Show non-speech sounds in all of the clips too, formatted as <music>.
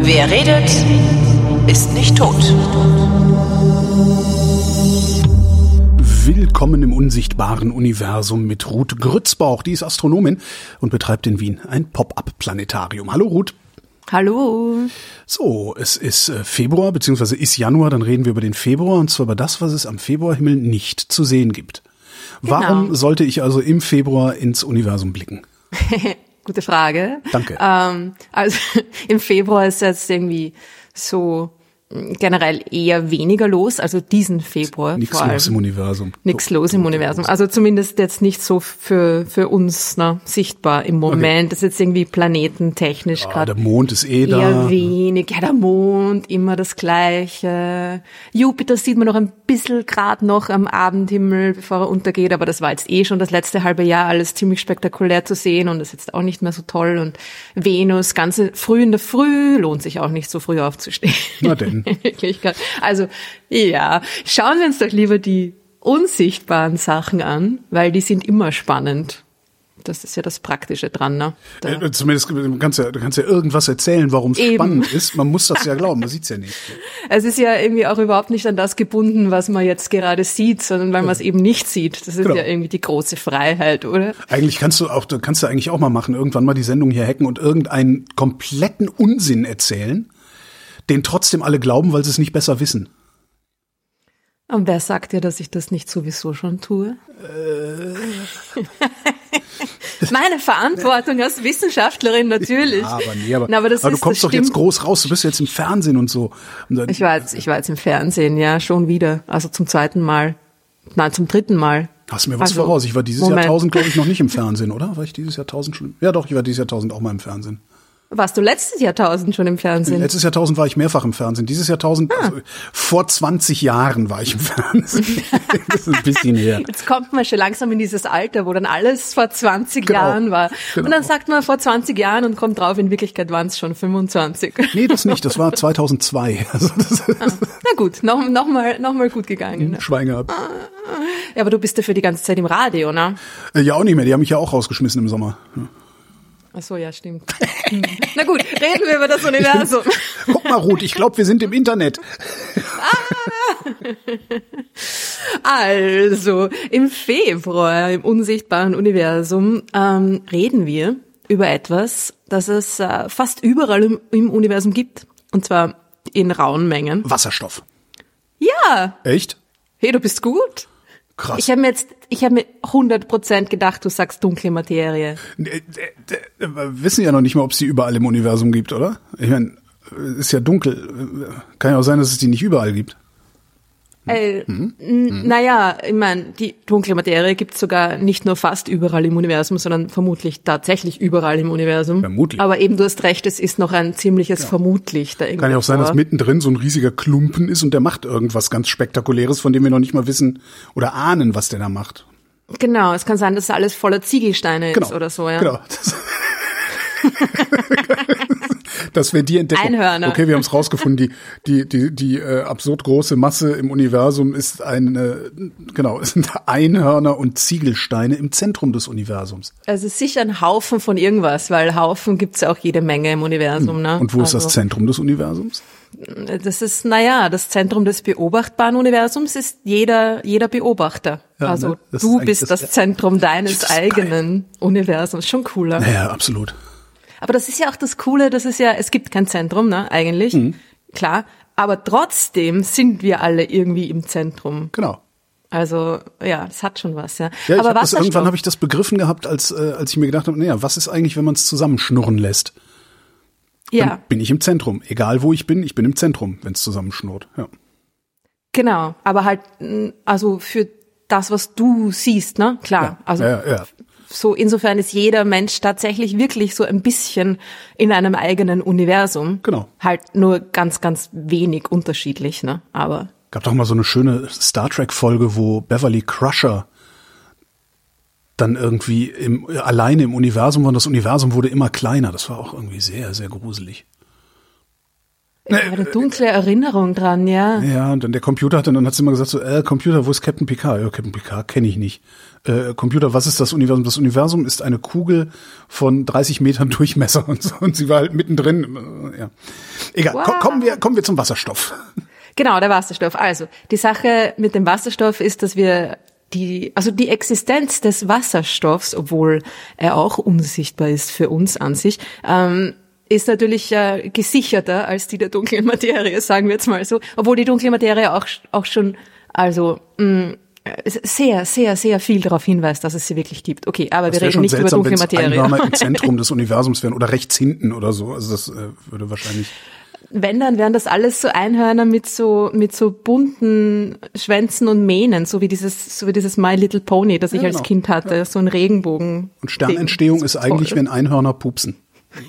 Wer redet, ist nicht tot. Willkommen im unsichtbaren Universum mit Ruth Grützbauch. Die ist Astronomin und betreibt in Wien ein Pop-up-Planetarium. Hallo Ruth. Hallo. So, es ist äh, Februar, beziehungsweise ist Januar, dann reden wir über den Februar und zwar über das, was es am Februarhimmel nicht zu sehen gibt. Warum Genau. sollte ich also im Februar ins Universum blicken? <laughs> Gute Frage. Danke. Ähm, also <laughs> im Februar ist jetzt irgendwie so generell eher weniger los, also diesen Februar Nichts vor allem. los im Universum. Nichts So. los im Universum. Also zumindest jetzt nicht so für, für uns ne, sichtbar im Moment. Das ist jetzt irgendwie planetentechnisch Ah, gerade der Mond ist eh eher da. wenig. Ja, der Mond, immer das Gleiche. Jupiter sieht man noch ein bisschen gerade noch am Abendhimmel, bevor er untergeht, aber das war jetzt eh schon das letzte halbe Jahr alles ziemlich spektakulär zu sehen und das ist jetzt auch nicht mehr so toll. Und Venus, ganze früh in der Früh, lohnt sich auch nicht so früh aufzustehen. Na denn. <laughs> In Wirklichkeit. Also, ja, schauen wir uns doch lieber die unsichtbaren Sachen an, weil die sind immer spannend. Das ist ja das Praktische dran, ne? Da- Äh, Zumindest du kannst ja, du kannst ja irgendwas erzählen, warum es spannend ist. Man muss das ja glauben, man sieht's ja nicht. Es ist ja irgendwie auch überhaupt nicht an das gebunden, was man jetzt gerade sieht, sondern weil man es eben nicht sieht. Das ist Genau. ja irgendwie die große Freiheit, oder? Eigentlich kannst du auch, du kannst du eigentlich auch mal machen, irgendwann mal die Sendung hier hacken und irgendeinen kompletten Unsinn erzählen, den trotzdem alle glauben, weil sie es nicht besser wissen. Und wer sagt dir, dass ich das nicht sowieso schon tue? <laughs> Meine Verantwortung als Wissenschaftlerin natürlich. Ja, aber nee, aber, Na, aber, aber du kommst doch jetzt groß raus, du bist jetzt im Fernsehen und so. Und dann, Ich war jetzt, ich war jetzt im Fernsehen, ja, schon wieder. Also zum zweiten Mal. Nein, zum dritten Mal. hast du mir was also, voraus. Ich war dieses Moment. Jahrtausend, glaube ich, noch nicht im Fernsehen, oder? War ich dieses Jahrtausend schon? Ja doch, ich war dieses Jahrtausend auch mal im Fernsehen. Warst du letztes Jahrtausend schon im Fernsehen? Letztes Jahrtausend war ich mehrfach im Fernsehen. Dieses Jahrtausend, Ah. also, vor 20 Jahren war ich im Fernsehen. <laughs> das ist ein bisschen her. Jetzt kommt man schon langsam in dieses Alter, wo dann alles vor 20 Genau. Jahren war. Genau. Und dann sagt man vor 20 Jahren und kommt drauf, in Wirklichkeit waren es schon 25. Nee, das nicht. Das war 2002. <laughs> Also das Na gut, noch, noch, mal, noch mal gut gegangen. Ne? Schwein gehabt. Ja, aber du bist dafür die ganze Zeit im Radio, ne? Äh, Ja, auch nicht mehr. Die haben mich ja auch rausgeschmissen im Sommer. Ja. Ach so, ja, stimmt. Hm. Na gut, reden wir über das Universum. <laughs> Guck mal, Ruth, ich glaube, wir sind im Internet. Also, im Februar im unsichtbaren Universum ähm, reden wir über etwas, das es äh, fast überall im, im Universum gibt. Und zwar in rauen Mengen. Wasserstoff. Ja, Echt? hey, du bist gut. Krass. Ich habe mir jetzt, ich habe mir 100% gedacht, du sagst dunkle Materie. Äh, äh, äh, Wir wissen ja noch nicht mal, ob es die überall im Universum gibt, oder? Ich meine, ist ja dunkel. Äh, Kann ja auch sein, dass es die nicht überall gibt. Äh, Mhm. Naja, ich meine, die dunkle Materie gibt's sogar nicht nur fast überall im Universum, sondern vermutlich tatsächlich überall im Universum. Vermutlich. Aber eben, du hast recht, es ist noch ein ziemliches Vermutlich da Kann ja auch sein, dass mittendrin so ein riesiger Klumpen ist und der macht irgendwas ganz Spektakuläres, von dem wir noch nicht mal wissen oder ahnen, was der da macht. Genau, es kann sein, dass alles voller Ziegelsteine Genau. ist oder so, ja. Genau. <laughs> Das, das wäre die Entdeckung. Einhörner. Okay, wir haben es rausgefunden. Die, die, die, die äh, absurd große Masse im Universum ist eine, genau, es sind Einhörner und Ziegelsteine im Zentrum des Universums. Also sicher ein Haufen von irgendwas, weil Haufen gibt's ja auch jede Menge im Universum. Ne? Und wo ist also, das Zentrum des Universums? Das ist, naja, das Zentrum des beobachtbaren Universums ist jeder, jeder Beobachter. Ja, also ne? Ist du bist das- das, Zentrum deines ist geil. eigenen Universums. Schon cooler. Naja, absolut. Aber das ist ja auch das Coole, das ist ja, es gibt kein Zentrum, ne, eigentlich. Mhm. Klar. Aber trotzdem sind wir alle irgendwie im Zentrum. Genau. Also, ja, das hat schon was, ja. Ja, Aber Wasserstoff, irgendwann habe ich das begriffen gehabt, als, äh, als ich mir gedacht habe, naja, was ist eigentlich, wenn man es zusammenschnurren lässt? Dann ja, bin ich im Zentrum. Egal wo ich bin, ich bin im Zentrum, wenn es zusammenschnurrt. Ja. genau. Aber halt, also für das, was du siehst, ne, klar. Also, ja, ja. So insofern ist jeder Mensch tatsächlich wirklich so ein bisschen in einem eigenen Universum. Genau. Halt nur ganz, ganz wenig unterschiedlich, ne, aber. Gab doch mal so eine schöne Star Trek Folge, wo Beverly Crusher dann irgendwie im, alleine im Universum war und das Universum wurde immer kleiner. Das war auch irgendwie sehr, sehr gruselig. Ich habe eine dunkle Erinnerung dran, ja. Ja, und dann der Computer hat, und dann hat sie immer gesagt so, äh, Computer, wo ist Captain Picard? Ja, Captain Picard kenne ich nicht. Äh, Computer, was ist das Universum? Das Universum ist eine Kugel von 30 Metern <laughs> Durchmesser und so. Und sie war halt mittendrin. Äh, Ja. Egal, Wow. ko kommen wir, kommen wir zum Wasserstoff. <laughs> Genau, der Wasserstoff. Also, die Sache mit dem Wasserstoff ist, dass wir die, also die Existenz des Wasserstoffs, obwohl er auch unsichtbar ist für uns an sich, ähm, ist natürlich äh, gesicherter als die der dunklen Materie, <laughs> sagen wir jetzt mal so. Obwohl die dunkle Materie auch, auch schon, also, mh, sehr, sehr, sehr viel darauf hinweist, dass es sie wirklich gibt. Okay, aber Das wir reden nicht über seltsam, dunkle wenn es Materie. Einhörner im <laughs> Zentrum des Universums wären oder rechts hinten oder so. Also das äh, würde wahrscheinlich. Wenn, dann wären das alles so Einhörner mit so, mit so bunten Schwänzen und Mähnen, so wie dieses, so wie dieses My Little Pony, das ich Ja, als genau. Kind hatte, so ein Regenbogen. Und Sternentstehung ist eigentlich, wenn Einhörner pupsen. <laughs>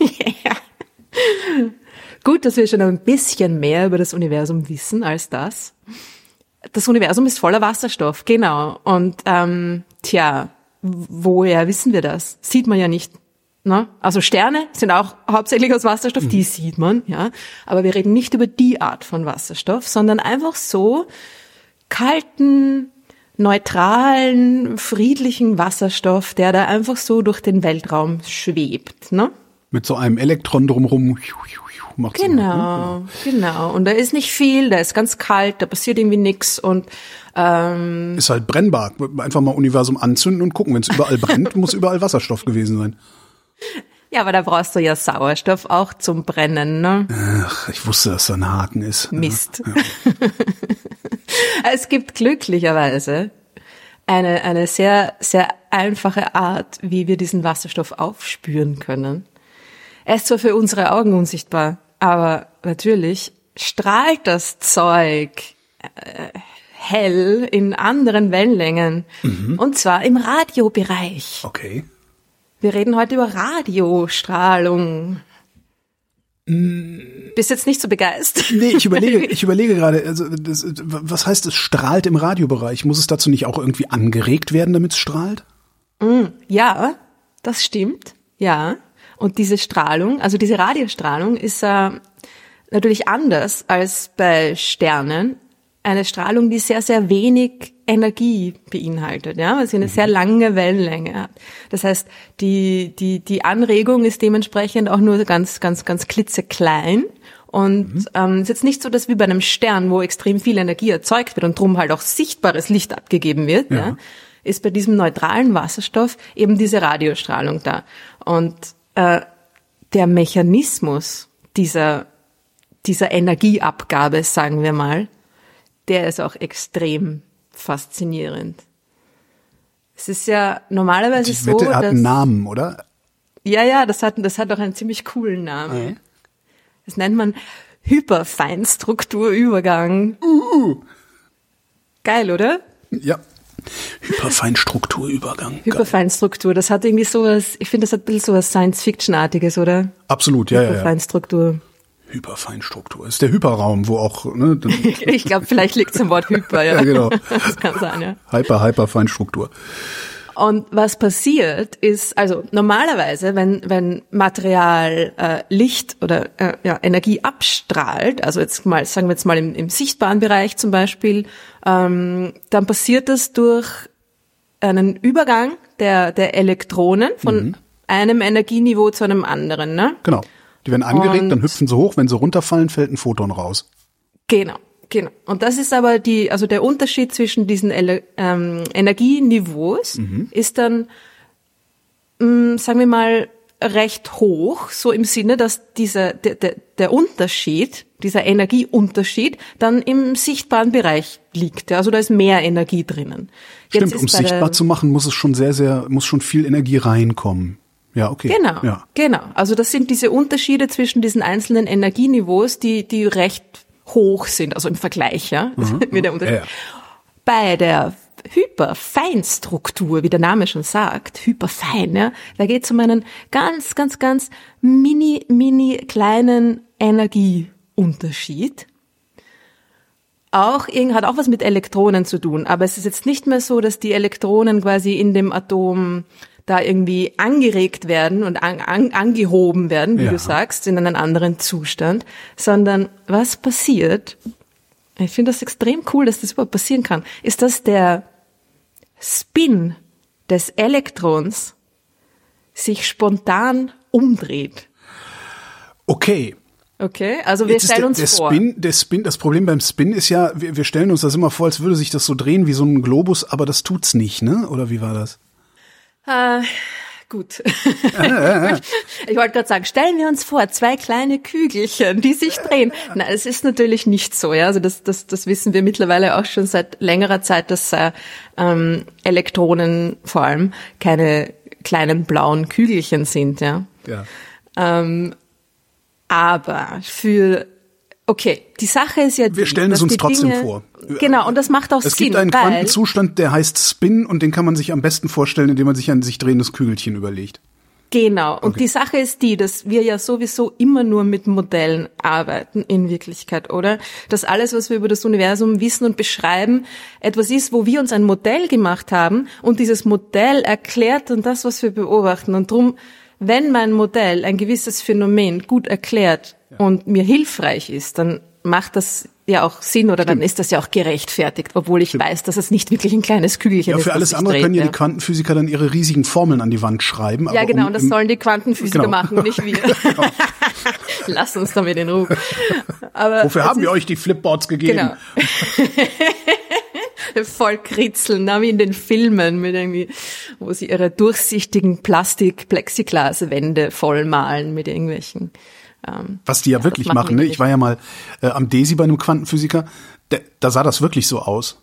Gut, dass wir schon ein bisschen mehr über das Universum wissen als das. Das Universum ist voller Wasserstoff, genau. Und ähm, tja, woher wissen wir das? Sieht man ja nicht. Ne? Also Sterne sind auch hauptsächlich aus Wasserstoff, die sieht man, ja. Aber wir reden nicht über die Art von Wasserstoff, sondern einfach so kalten, neutralen, friedlichen Wasserstoff, der da einfach so durch den Weltraum schwebt. Ne? Mit so einem Elektron drumrum. Macht so- Genau, genau. Und da ist nicht viel, da ist ganz kalt, da passiert irgendwie nix und ähm, Ist halt brennbar. Einfach mal Universum anzünden und gucken. Wenn es überall brennt, <laughs> muss überall Wasserstoff gewesen sein. ja, aber da brauchst du ja Sauerstoff auch zum Brennen, ne? Ach, ich wusste, dass da ein Haken ist. Mist. <laughs> es gibt glücklicherweise eine, eine sehr, sehr einfache Art, wie wir diesen Wasserstoff aufspüren können. Er ist zwar für unsere Augen unsichtbar, aber natürlich strahlt das Zeug äh, hell in anderen Wellenlängen. Und zwar im Radiobereich. Okay. Wir reden heute über Radiostrahlung. Bist jetzt nicht so begeistert? Nee, ich überlege, <laughs> ich überlege gerade, also das, was heißt es strahlt im Radiobereich? Muss es dazu nicht auch irgendwie angeregt werden, damit es strahlt? Ja, das stimmt. Ja. Und diese Strahlung, also diese Radiostrahlung ist äh, natürlich anders als bei Sternen. Eine Strahlung, die sehr, sehr wenig Energie beinhaltet, ja, weil sie eine sehr lange Wellenlänge hat. Das heißt, die, die, die Anregung ist dementsprechend auch nur ganz, ganz, ganz klitzeklein. Und ähm, ist jetzt nicht so, dass wie bei einem Stern, wo extrem viel Energie erzeugt wird und drum halt auch sichtbares Licht abgegeben wird, ja. Ja. ist bei diesem neutralen Wasserstoff eben diese Radiostrahlung da. Und äh, der Mechanismus dieser, dieser Energieabgabe, sagen wir mal, der ist auch extrem faszinierend. Es ist ja normalerweise so, wette, er hat dass einen Namen, oder? ja, ja, das hat, das hat doch einen ziemlich coolen Namen. Mhm. Das nennt man Hyperfeinstrukturübergang. Geil, oder? Ja. Hyperfeinstrukturübergang. Hyperfeinstruktur, das hat irgendwie sowas, ich finde, das hat ein bisschen sowas Science-Fiction-artiges, oder? Absolut, ja, ja, ja. Hyperfeinstruktur. Hyperfeinstruktur. Ist der Hyperraum, wo auch, ne, <laughs> Ich glaube, vielleicht liegt es am Wort Hyper, ja. Ja, genau. Das kann sein, ja. Hyper, Hyperfeinstruktur. Und was passiert ist, also normalerweise, wenn, wenn Material äh, Licht oder äh, ja, Energie abstrahlt, also jetzt mal, sagen wir jetzt mal im, im sichtbaren Bereich zum Beispiel, ähm, dann passiert das durch einen Übergang der, der Elektronen von einem Energieniveau zu einem anderen. Ne? Genau. Die werden angeregt, Und- dann hüpfen sie hoch, wenn sie runterfallen, fällt ein Photon raus. Genau, genau. Und das ist aber die, also der Unterschied zwischen diesen Ele ähm, Energieniveaus ist dann, mh, sagen wir mal, recht hoch, so im Sinne, dass dieser, der, der, der Unterschied, dieser Energieunterschied dann im sichtbaren Bereich liegt. Also da ist mehr Energie drinnen. Stimmt, ist um es sichtbar zu machen, muss es schon sehr, sehr, muss schon viel Energie reinkommen. Ja, okay. Genau, Ja. genau. Also das sind diese Unterschiede zwischen diesen einzelnen Energieniveaus, die, die recht hoch sind, also im Vergleich, ja, <laughs> mit der Unterschied. Ja, ja. Bei der Hyperfeinstruktur, wie der Name schon sagt, hyperfein, ja, da geht es um einen ganz, ganz, ganz mini, mini kleinen Energieunterschied. Auch hat auch was mit Elektronen zu tun, aber es ist jetzt nicht mehr so, dass die Elektronen quasi in dem Atom da irgendwie angeregt werden und an, an, angehoben werden, wie Ja. du sagst, in einen anderen Zustand, sondern was passiert, ich finde das extrem cool, dass das überhaupt passieren kann, ist, dass der Spin des Elektrons sich spontan umdreht. Okay. Okay, also wir Jetzt stellen der, uns der vor. Spin, der Spin, das Problem beim Spin ist ja, wir, wir stellen uns das immer vor, als würde sich das so drehen wie so ein Globus, aber das tut's nicht, ne? Oder wie war das? Äh, gut. <laughs> ich wollte gerade sagen, stellen wir uns vor, zwei kleine Kügelchen, die sich drehen. Na, es ist natürlich nicht so, ja. Also das, das, das wissen wir mittlerweile auch schon seit längerer Zeit, dass äh, ähm, Elektronen vor allem keine kleinen blauen Kügelchen sind, ja. Ja. Ähm, aber für Okay, die Sache ist ja, Wir die, stellen es uns trotzdem Dinge, vor. Genau, und das macht auch Es Sinn, gibt einen Quantenzustand, der heißt Spin und den kann man sich am besten vorstellen, indem man sich ein sich drehendes Kügelchen überlegt. Genau. Und die Sache ist die, dass wir ja sowieso immer nur mit Modellen arbeiten in Wirklichkeit, oder? Dass alles, was wir über das Universum wissen und beschreiben, etwas ist, wo wir uns ein Modell gemacht haben und dieses Modell erklärt dann das, was wir beobachten. Und drum, wenn mein Modell ein gewisses Phänomen gut erklärt und mir hilfreich ist, dann macht das ja auch Sinn oder dann ist das ja auch gerechtfertigt, obwohl ich weiß, dass es nicht wirklich ein kleines Kügelchen Ja, ist. für das alles andere dreht, können ja ja. die Quantenphysiker dann ihre riesigen Formeln an die Wand schreiben. Ja, genau, um und das sollen die Quantenphysiker Genau. machen, nicht wir. <laughs> <laughs> Lass uns damit in Ruhe. Aber Wofür haben wir euch die Flipboards gegeben? Genau. <laughs> Voll kritzeln, wie in den Filmen, mit irgendwie, wo sie ihre durchsichtigen Plastik-Plexiglas-Wände vollmalen mit irgendwelchen. Ähm, Was die ja, wirklich das machen. Ne? Ich war ja mal äh, am DESI bei einem Quantenphysiker. Da, da sah das wirklich so aus.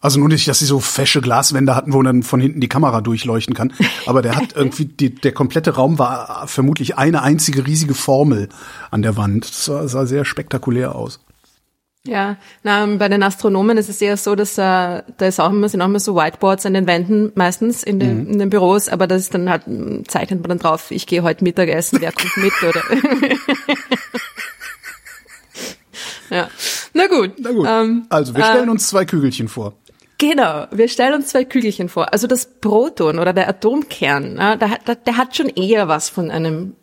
Also nur nicht, dass sie so fesche Glaswände hatten, wo dann von hinten die Kamera durchleuchten kann. Aber der hat <laughs> irgendwie, die, der komplette Raum war vermutlich eine einzige riesige Formel an der Wand. Das sah, sah sehr spektakulär aus. Ja, na, bei den Astronomen ist es eher so, dass äh, da ist auch immer, sind auch immer so Whiteboards an den Wänden meistens in den, in den Büros, aber das ist dann halt, zeichnet man dann drauf, ich gehe heute Mittagessen, wer kommt mit oder <laughs> Ja. Na gut. Na gut. Ähm, also, wir stellen uns zwei Kügelchen vor. Genau, wir stellen uns zwei Kügelchen vor. Also das Proton oder der Atomkern, na, der, der, der hat schon eher was von einem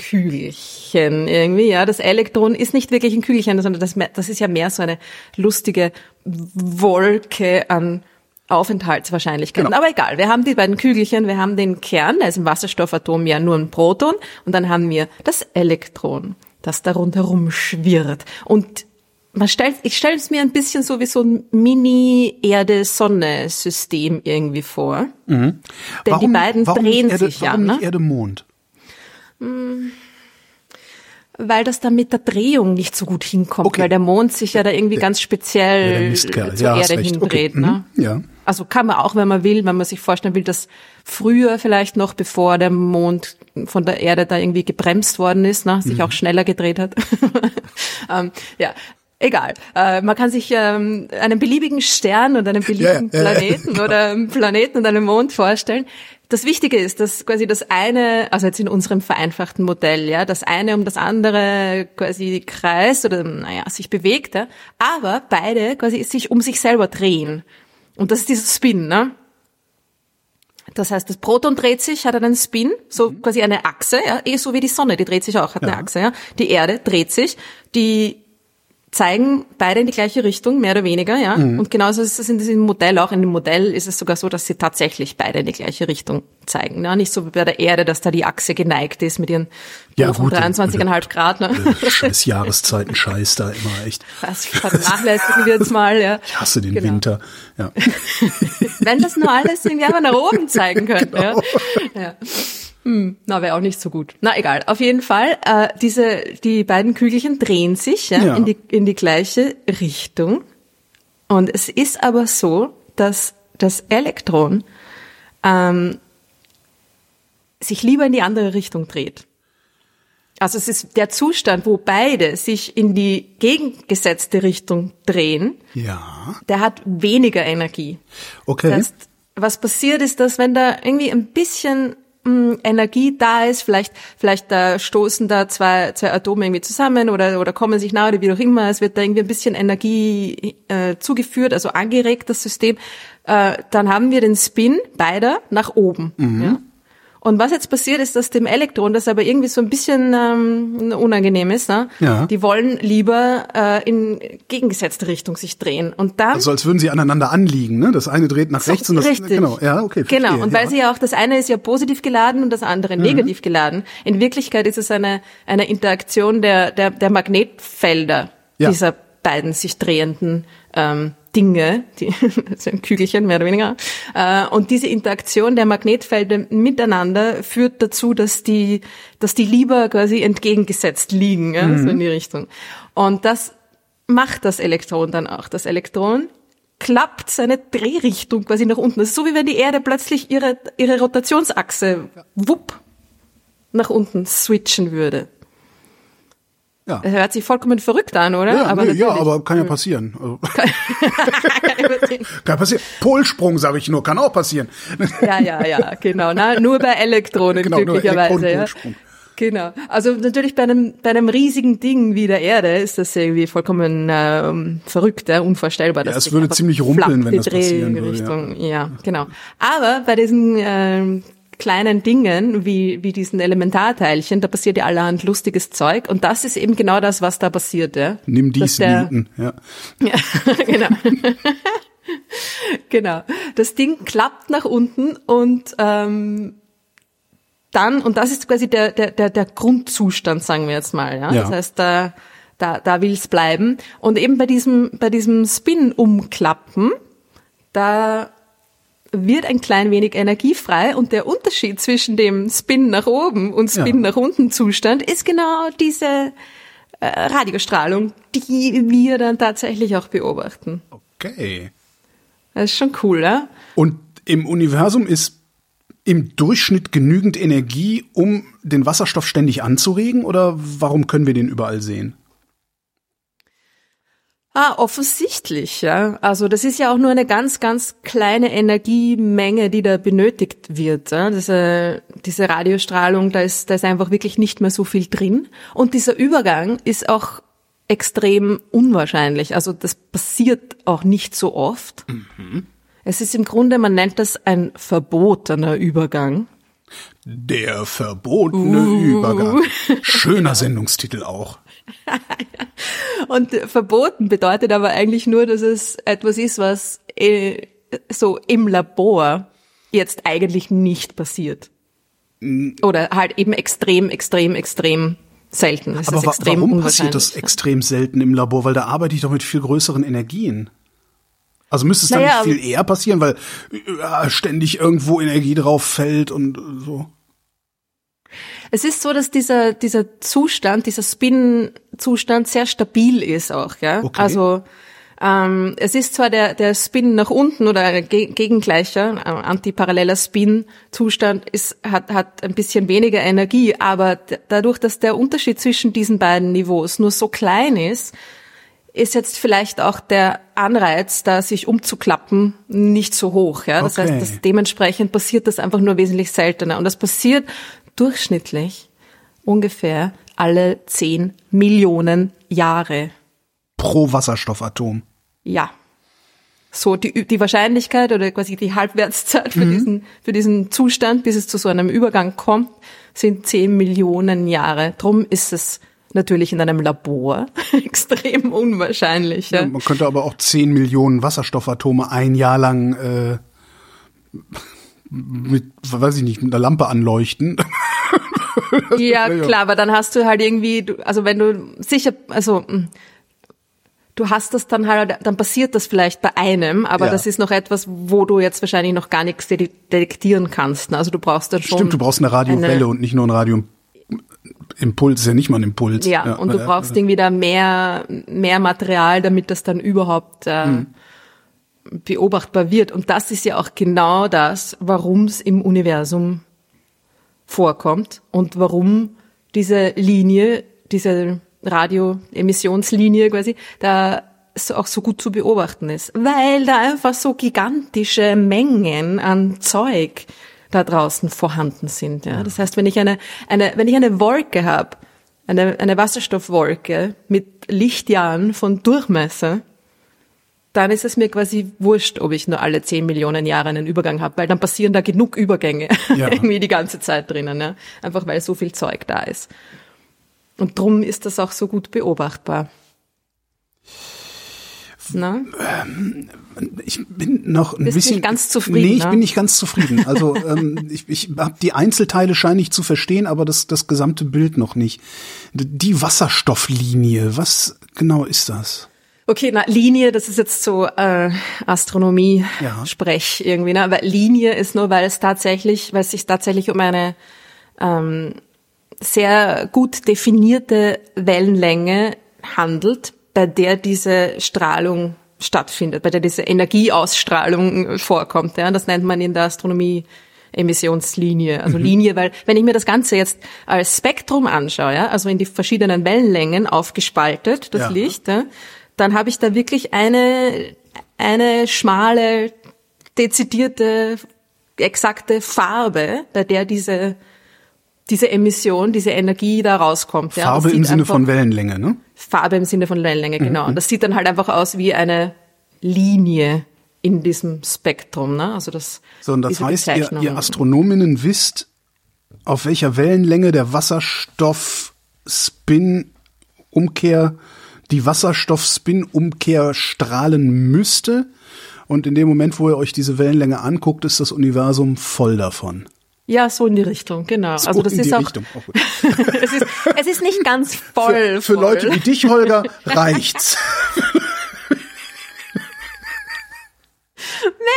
Kügelchen irgendwie, ja. Das Elektron ist nicht wirklich ein Kügelchen, sondern das, das ist ja mehr so eine lustige Wolke an Aufenthaltswahrscheinlichkeiten. Genau. Aber egal, wir haben die beiden Kügelchen, wir haben den Kern, da ist im Wasserstoffatom ja nur ein Proton und dann haben wir das Elektron, das da rundherum schwirrt. Und man stellt, ich stelle es mir ein bisschen so wie so ein Mini-Erde-Sonne-System irgendwie vor. Denn die beiden warum drehen Erde, sich ja, warum ne? nicht Mond? weil das da mit der Drehung nicht so gut hinkommt, Okay. weil der Mond sich ja da irgendwie ganz Ja, speziell der Mistkerl. zur Ja, Erde hindreht. Okay. Ne? Mhm. Ja. Also kann man auch, wenn man will, wenn man sich vorstellen will, dass früher vielleicht noch, bevor der Mond von der Erde da irgendwie gebremst worden ist, ne, sich Mhm. auch schneller gedreht hat. <laughs> ähm, ja. Egal. Äh, man kann sich ähm, einen beliebigen Stern und einen beliebigen Ja, ja, ja. Planeten <laughs> oder einen Planeten und einen Mond vorstellen. Das Wichtige ist, dass quasi das eine, also jetzt in unserem vereinfachten Modell, ja, das eine um das andere quasi kreist oder naja, sich bewegt, ja, aber beide quasi sich um sich selber drehen. Und das ist dieser Spin, ne? Das heißt, das Proton dreht sich, hat einen Spin, so quasi eine Achse, ja, eh so wie die Sonne, die dreht sich auch, hat eine Ja. Achse, ja. Die Erde dreht sich, die zeigen beide in die gleiche Richtung, mehr oder weniger, ja. Mhm. Und genauso ist es in diesem Modell auch. In dem Modell ist es sogar so, dass sie tatsächlich beide in die gleiche Richtung zeigen. Ja. Nicht so wie bei der Erde, dass da die Achse geneigt ist mit ihren Ja, doofen gut, 23,5 Grad. Ne? Scheiß Jahreszeiten, Scheiß da immer echt. <laughs> Das vernachlässigen wir jetzt mal, ja. Ich hasse den Genau. Winter. Ja. <laughs> Wenn das nur alles irgendwie einfach nach oben zeigen könnte. <laughs> Genau. Ja. Ja. Hm, na, wäre auch nicht so gut. Na, egal. Auf jeden Fall, äh, diese, die beiden Kügelchen drehen sich ja, Ja. In, die, in die gleiche Richtung. Und es ist aber so, dass das Elektron ähm, sich lieber in die andere Richtung dreht. Also es ist der Zustand, wo beide sich in die gegengesetzte Richtung drehen, Ja. der hat weniger Energie. Okay. Das heißt, was passiert ist, dass wenn da irgendwie ein bisschen mh, Energie da ist, vielleicht, vielleicht da stoßen da zwei, zwei Atome irgendwie zusammen oder, oder kommen sich nahe oder wie auch immer, es wird da irgendwie ein bisschen Energie äh, zugeführt, also angeregt, das System, äh, dann haben wir den Spin beider nach oben. Ja? Und was jetzt passiert ist, dass dem Elektron das aber irgendwie so ein bisschen ähm, unangenehm ist. Ne? Ja. Die wollen lieber äh, in gegengesetzte Richtung sich drehen. Und dann Also als würden sie aneinander anliegen, ne? Das eine dreht nach rechts und das Richtig. genau. Ja, okay. Genau, und weil ja. sie ja auch, das eine ist ja positiv geladen und das andere negativ geladen. In Wirklichkeit ist es eine, eine Interaktion der, der, der Magnetfelder Ja. dieser beiden sich drehenden ähm, Dinge, die <laughs> das sind Kügelchen mehr oder weniger. Äh, und diese Interaktion der Magnetfelder miteinander führt dazu, dass die, dass die lieber quasi entgegengesetzt liegen, ja, so in die Richtung. Und das macht das Elektron dann auch. Das Elektron klappt seine Drehrichtung quasi nach unten. Das ist so wie wenn die Erde plötzlich ihre, ihre Rotationsachse wupp nach unten switchen würde. Ja. Das hört sich vollkommen verrückt an, oder? Ja, aber nee, ja, aber kann ja passieren. <laughs> Also, kann passieren. Polsprung, sage ich nur, kann auch passieren. <laughs> ja, ja, ja, genau. Na, nur bei Elektronen Genau, glücklicherweise. Ja. Genau. Also natürlich bei einem, bei einem riesigen Ding wie der Erde ist das irgendwie vollkommen ähm, verrückt, ja, unvorstellbar. dass es würde ziemlich rumpeln, wenn das passieren würde, Drehrichtung. Ja. genau. Aber bei diesen ähm, kleinen Dingen wie, wie diesen Elementarteilchen, da passiert ja allerhand lustiges Zeug und das ist eben genau das, was da passiert. Ja. Nimm dies, der- Newton. Ja. Ja, <laughs> genau. <laughs> genau. Das Ding klappt nach unten und ähm, dann, und das ist quasi der, der, der, der Grundzustand, sagen wir jetzt mal. Ja? Ja. Das heißt, da, da, da will es bleiben. Und eben bei diesem, bei diesem Spin umklappen, da wird ein klein wenig Energie frei und der Unterschied zwischen dem Spin nach oben und Spin Ja. nach unten Zustand ist genau diese äh, Radiostrahlung, die wir dann tatsächlich auch beobachten. Okay. Das ist schon cool, ja? Und im Universum ist im Durchschnitt genügend Energie, um den Wasserstoff ständig anzuregen? Oder warum können wir den überall sehen? Ah, offensichtlich, ja. Also das ist ja auch nur eine ganz, ganz kleine Energiemenge, die da benötigt wird. Ja? Diese, diese Radiostrahlung, da ist, da ist einfach wirklich nicht mehr so viel drin. Und dieser Übergang ist auch extrem unwahrscheinlich. Also das passiert auch nicht so oft. Es ist im Grunde, man nennt das ein verbotener Übergang. Der verbotene Uh. Übergang. Schöner Sendungstitel auch. <laughs> Und verboten bedeutet aber eigentlich nur, dass es etwas ist, was äh, so im Labor jetzt eigentlich nicht passiert. Oder halt eben extrem, extrem, extrem selten. Es Aber extrem warum passiert das extrem selten im Labor? Weil da arbeite ich doch mit viel größeren Energien. Also müsste es dann Naja, nicht viel eher passieren, weil äh, ständig irgendwo Energie drauf fällt und äh, so. Es ist so, dass dieser, dieser Zustand, dieser Spin-Zustand sehr stabil ist auch, ja. Okay. Also, ähm, es ist zwar der, der Spin nach unten oder ein ge- gegengleicher, äh, antiparalleler Spin-Zustand ist, hat, hat ein bisschen weniger Energie, aber dadurch, dass der Unterschied zwischen diesen beiden Niveaus nur so klein ist, ist jetzt vielleicht auch der Anreiz, da sich umzuklappen, nicht so hoch. Ja? Das Okay. heißt, dass dementsprechend passiert das einfach nur wesentlich seltener. Und das passiert durchschnittlich ungefähr alle 10 Millionen Jahre. Pro Wasserstoffatom. Ja. So, die, die Wahrscheinlichkeit oder quasi die Halbwertszeit für, diesen, für diesen Zustand, bis es zu so einem Übergang kommt, sind 10 Millionen Jahre. Drum ist es natürlich in einem Labor <laughs> extrem unwahrscheinlich. Ja. Ja, man könnte aber auch 10 Millionen Wasserstoffatome ein Jahr lang äh, mit, weiß ich nicht, mit einer Lampe anleuchten. <laughs> Ja, klar, aber dann hast du halt irgendwie, also wenn du sicher, also mh, du hast das dann halt, dann passiert das vielleicht bei einem, aber Ja. das ist noch etwas, wo du jetzt wahrscheinlich noch gar nichts de- detektieren kannst. ne? Also du brauchst dann schon. Stimmt, du brauchst eine Radiowelle und nicht nur ein Radioimpuls, ist ja nicht mal ein Impuls. Ja, und du brauchst irgendwie da mehr, mehr Material, damit das dann überhaupt äh, Hm. beobachtbar wird. Und das ist ja auch genau das, warum es im Universum vorkommt und warum diese Linie, diese Radioemissionslinie quasi, da auch so gut zu beobachten ist. Weil da einfach so gigantische Mengen an Zeug da draußen vorhanden sind. Ja? Das heißt, wenn ich eine, eine, wenn ich eine Wolke habe, eine, eine Wasserstoffwolke mit Lichtjahren von Durchmesser, dann ist es mir quasi wurscht, ob ich nur alle zehn Millionen Jahre einen Übergang habe, weil dann passieren da genug Übergänge <laughs> Ja. irgendwie die ganze Zeit drinnen, ja? einfach weil so viel Zeug da ist. Und drum ist das auch so gut beobachtbar. Na? Ich bin noch ein Bist bisschen nicht ganz zufrieden, Nee, ich ne? bin nicht ganz zufrieden. Also ähm, <laughs> ich, ich habe die Einzelteile scheine ich zu verstehen, aber das das gesamte Bild noch nicht. Die Wasserstofflinie, was genau ist das? Okay, na, Linie, das ist jetzt so äh, Astronomie, Ja. Sprech irgendwie, ne? Aber Linie ist nur, weil es tatsächlich, weil es sich tatsächlich um eine ähm, sehr gut definierte Wellenlänge handelt, bei der diese Strahlung stattfindet, bei der diese Energieausstrahlung vorkommt. Ja? Das nennt man in der Astronomie Emissionslinie, also Linie, weil wenn ich mir das Ganze jetzt als Spektrum anschaue, ja, also in die verschiedenen Wellenlängen aufgespaltet, das Ja. Licht, ja, dann habe ich da wirklich eine, eine schmale, dezidierte, exakte Farbe, bei der diese, diese Emission, diese Energie da rauskommt. Ja. Farbe im Sinne von Wellenlänge, ne? Farbe im Sinne von Wellenlänge, Mhm. genau. Und das sieht dann halt einfach aus wie eine Linie in diesem Spektrum, ne? Also das, So, und das heißt, ihr, ihr Astronominnen wisst, auf welcher Wellenlänge der Wasserstoff-Spin-Umkehr, die Wasserstoff-Spin-Umkehr strahlen müsste. Und in dem Moment, wo ihr euch diese Wellenlänge anguckt, ist das Universum voll davon. Ja, so in die Richtung, genau. So also das in ist die auch, gut. <laughs> es, ist, es ist nicht ganz voll. Für, für voll. Leute wie dich, Holger, reicht's. <laughs>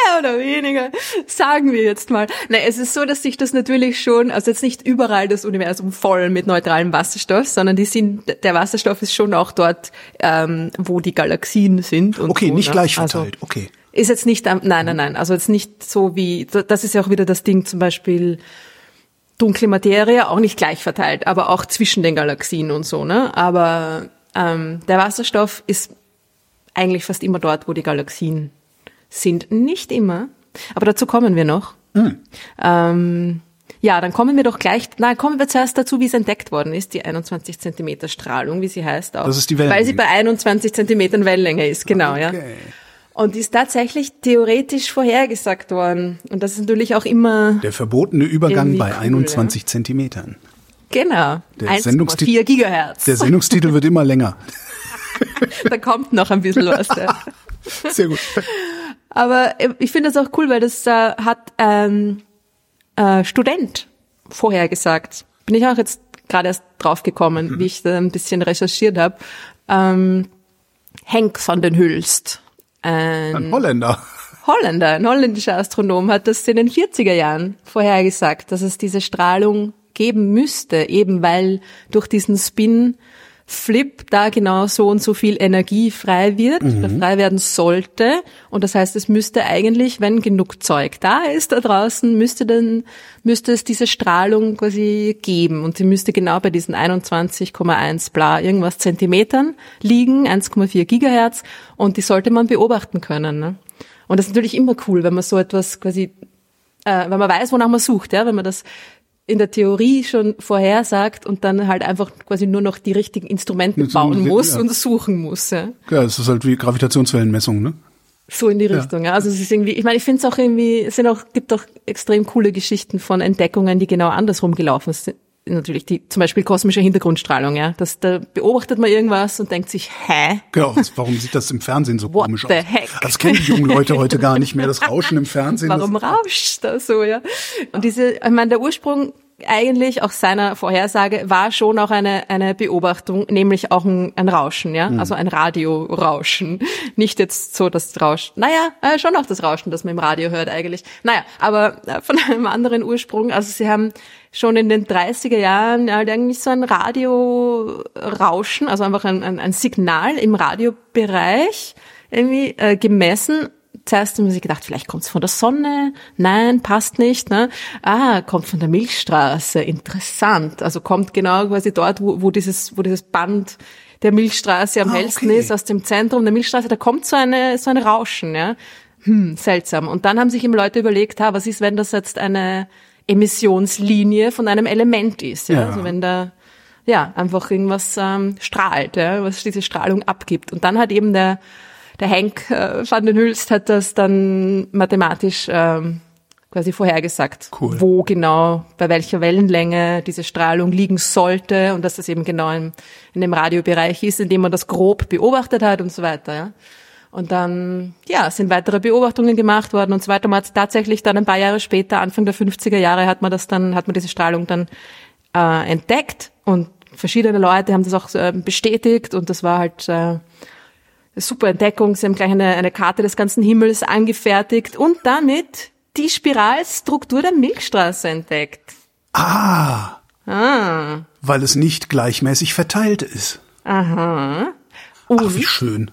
Mehr oder weniger, sagen wir jetzt mal. Na, es ist so, dass sich das natürlich schon, also jetzt nicht überall das Universum voll mit neutralem Wasserstoff, sondern die sind, der Wasserstoff ist schon auch dort, ähm, wo die Galaxien sind. Und Okay, so, nicht ne? gleich Also, verteilt. Okay. Ist jetzt nicht, nein, nein, nein, also jetzt nicht so wie, das ist ja auch wieder das Ding zum Beispiel, dunkle Materie auch nicht gleich verteilt, aber auch zwischen den Galaxien und so, ne? Aber ähm, der Wasserstoff ist eigentlich fast immer dort, wo die Galaxien sind. Nicht immer, aber dazu kommen wir noch. Ähm, ja, dann kommen wir doch gleich, nein, kommen wir zuerst dazu, wie es entdeckt worden ist, die 21 Zentimeter Strahlung, wie sie heißt auch. Das ist die Wellenlänge. Weil sie bei 21 Zentimetern Wellenlänge ist, genau, ja. Okay. Und die ist tatsächlich theoretisch vorhergesagt worden. Und das ist natürlich auch immer, Der verbotene Übergang bei cool, 21 Zentimetern. genau, Der 1,4 Sendungstitel- Gigahertz. Der Sendungstitel wird immer länger. <laughs> da kommt noch ein bisschen was. Ja. <laughs> Sehr gut. Aber äh, ich finde das auch cool, weil das äh, hat ein äh, Student vorhergesagt. Bin ich auch jetzt gerade erst drauf gekommen, wie ich da ein bisschen recherchiert habe. Ähm, Henk van den Hülst, ein Ein Holländer. Holländer, ein holländischer Astronom, hat das in den 40er Jahren vorhergesagt, dass es diese Strahlung geben müsste, eben weil durch diesen Spin Flip da genau so und so viel Energie frei wird, oder frei werden sollte. Und das heißt, es müsste eigentlich, wenn genug Zeug da ist da draußen, müsste dann, müsste es diese Strahlung quasi geben. Und sie müsste genau bei diesen 21,1 bla irgendwas Zentimetern liegen, 1,4 Gigahertz. Und die sollte man beobachten können. Ne? Und das ist natürlich immer cool, wenn man so etwas quasi, äh, wenn man weiß, wonach man sucht, ja, wenn man das in der Theorie schon vorhersagt und dann halt einfach quasi nur noch die richtigen Instrumente so bauen muss ja. und suchen muss. Ja. Ja, es ist halt wie Gravitationswellenmessung, ne? So in die Richtung, ja. Also es ist irgendwie, ich meine, ich finde es auch irgendwie, es sind auch, gibt auch extrem coole Geschichten von Entdeckungen, die genau andersrum gelaufen sind. Natürlich die, zum Beispiel kosmische Hintergrundstrahlung, ja. Das, da beobachtet man irgendwas und denkt sich, hä? Genau, warum sieht das im Fernsehen so What komisch aus? heck? Das kennen die jungen Leute heute gar nicht mehr, das Rauschen im Fernsehen. Warum rauscht das so, ja? Und diese, ich meine, der Ursprung eigentlich auch seiner Vorhersage war schon auch eine, eine Beobachtung, nämlich auch ein, ein Rauschen, ja, also ein Radiorauschen. Nicht jetzt so das Rauschen, naja, äh, schon auch das Rauschen, das man im Radio hört eigentlich. Naja, aber äh, von <laughs> einem anderen Ursprung. Also sie haben schon in den 30er Jahren halt eigentlich so ein Radiorauschen, also einfach ein, ein, ein Signal im Radiobereich irgendwie äh, gemessen zuerst haben sich gedacht, vielleicht kommt es von der Sonne. Nein, passt nicht. Ne? Ah, kommt von der Milchstraße. Interessant. Also kommt genau quasi dort, wo, wo dieses, wo dieses Band der Milchstraße am Ah, hellsten okay. ist, aus dem Zentrum der Milchstraße. Da kommt so eine, so ein Rauschen. Ja? Hm, seltsam. Und dann haben sich eben Leute überlegt, ha, was ist, wenn das jetzt eine Emissionslinie von einem Element ist? Ja? Ja. Also wenn da ja einfach irgendwas ähm, strahlt, ja? was diese Strahlung abgibt. Und dann hat eben der der Henk äh, van den Hülst hat das dann mathematisch ähm, quasi vorhergesagt, Cool. wo genau, bei welcher Wellenlänge diese Strahlung liegen sollte und dass das eben genau in, in dem Radiobereich ist, in dem man das grob beobachtet hat und so weiter. Ja. Und dann, ja, sind weitere Beobachtungen gemacht worden und so weiter. Man hat tatsächlich dann ein paar Jahre später, Anfang der 50er Jahre, hat man das dann, hat man diese Strahlung dann äh, entdeckt und verschiedene Leute haben das auch äh, bestätigt und das war halt äh, super Entdeckung. Sie haben gleich eine, eine Karte des ganzen Himmels angefertigt und damit die Spiralstruktur der Milchstraße entdeckt. Ah, Ah, weil es nicht gleichmäßig verteilt ist. aha. Ach, Und wie schön.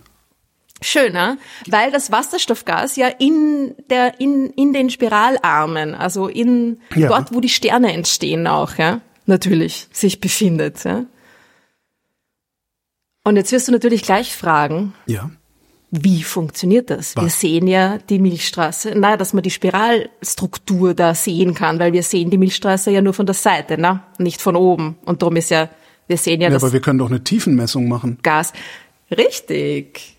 schöner, weil das Wasserstoffgas ja in der in in den Spiralarmen, also in Ja. dort, wo die Sterne entstehen auch, ja, natürlich sich befindet, ja. Und jetzt wirst du natürlich gleich fragen, Ja. wie funktioniert das? Wir Was? sehen ja die Milchstraße, na, dass man die Spiralstruktur da sehen kann, weil wir sehen die Milchstraße ja nur von der Seite, na, nicht von oben. Und darum ist ja, wir sehen ja, ja das aber wir können doch eine Tiefenmessung machen. Gas. Richtig.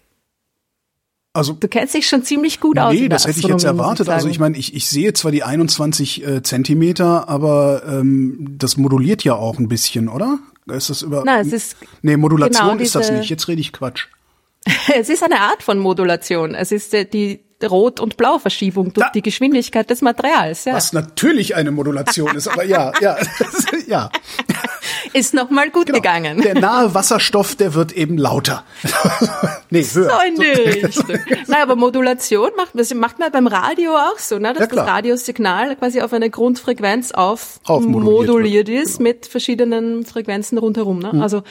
Also Du kennst dich schon ziemlich gut aus. Nee, in der das hätte ich jetzt erwartet. Also ich meine, ich, ich sehe zwar die 21 äh, Zentimeter, aber ähm, das moduliert ja auch ein bisschen, oder? Ist das über? Nein, es ist Nee, Modulation genau ist das nicht. Jetzt rede ich Quatsch. <laughs> Es ist eine Art von Modulation. Es ist äh, die Rot- und Blauverschiebung durch Da- die Geschwindigkeit des Materials. Ja. Was natürlich eine Modulation ist, aber ja, ja, <laughs> ja. Ist nochmal gut Genau. gegangen. Der nahe Wasserstoff, der wird eben lauter. <laughs> nee, höher. So in die Richtung. Nein, aber Modulation macht, das macht man beim Radio auch so, ne? dass Ja, das. Radiosignal quasi auf eine Grundfrequenz auf Aufmoduliert moduliert ist mit verschiedenen Frequenzen rundherum. Ne? Also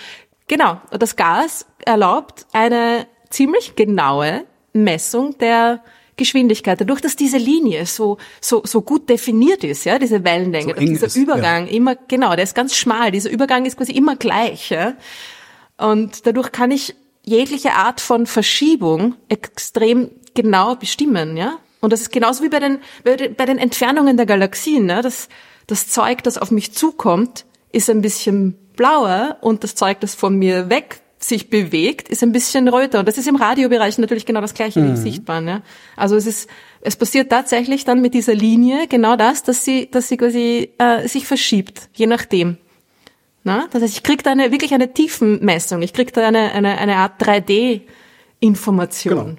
genau, das Gas erlaubt eine ziemlich genaue Messung der Geschwindigkeit, dadurch, dass diese Linie so, so, so gut definiert ist, ja, diese Wellenlänge, So dieser ist, Übergang immer, genau, der ist ganz schmal, dieser Übergang ist quasi immer gleich, ja. Und dadurch kann ich jegliche Art von Verschiebung extrem genau bestimmen, ja. Und das ist genauso wie bei den, bei den, bei den Entfernungen der Galaxien, ne? Das, das Zeug, das auf mich zukommt, ist ein bisschen blauer und das Zeug, das von mir weg sich bewegt, ist ein bisschen röter. Und das ist im Radiobereich natürlich genau das Gleiche wie im Sichtbaren, ja. Also es ist, es passiert tatsächlich dann mit dieser Linie genau das, dass sie, dass sie quasi äh, sich verschiebt, je nachdem. Na? Das heißt, ich kriege da eine, wirklich eine Tiefenmessung. Ich kriege da eine, eine, eine Art 3D-Information Genau.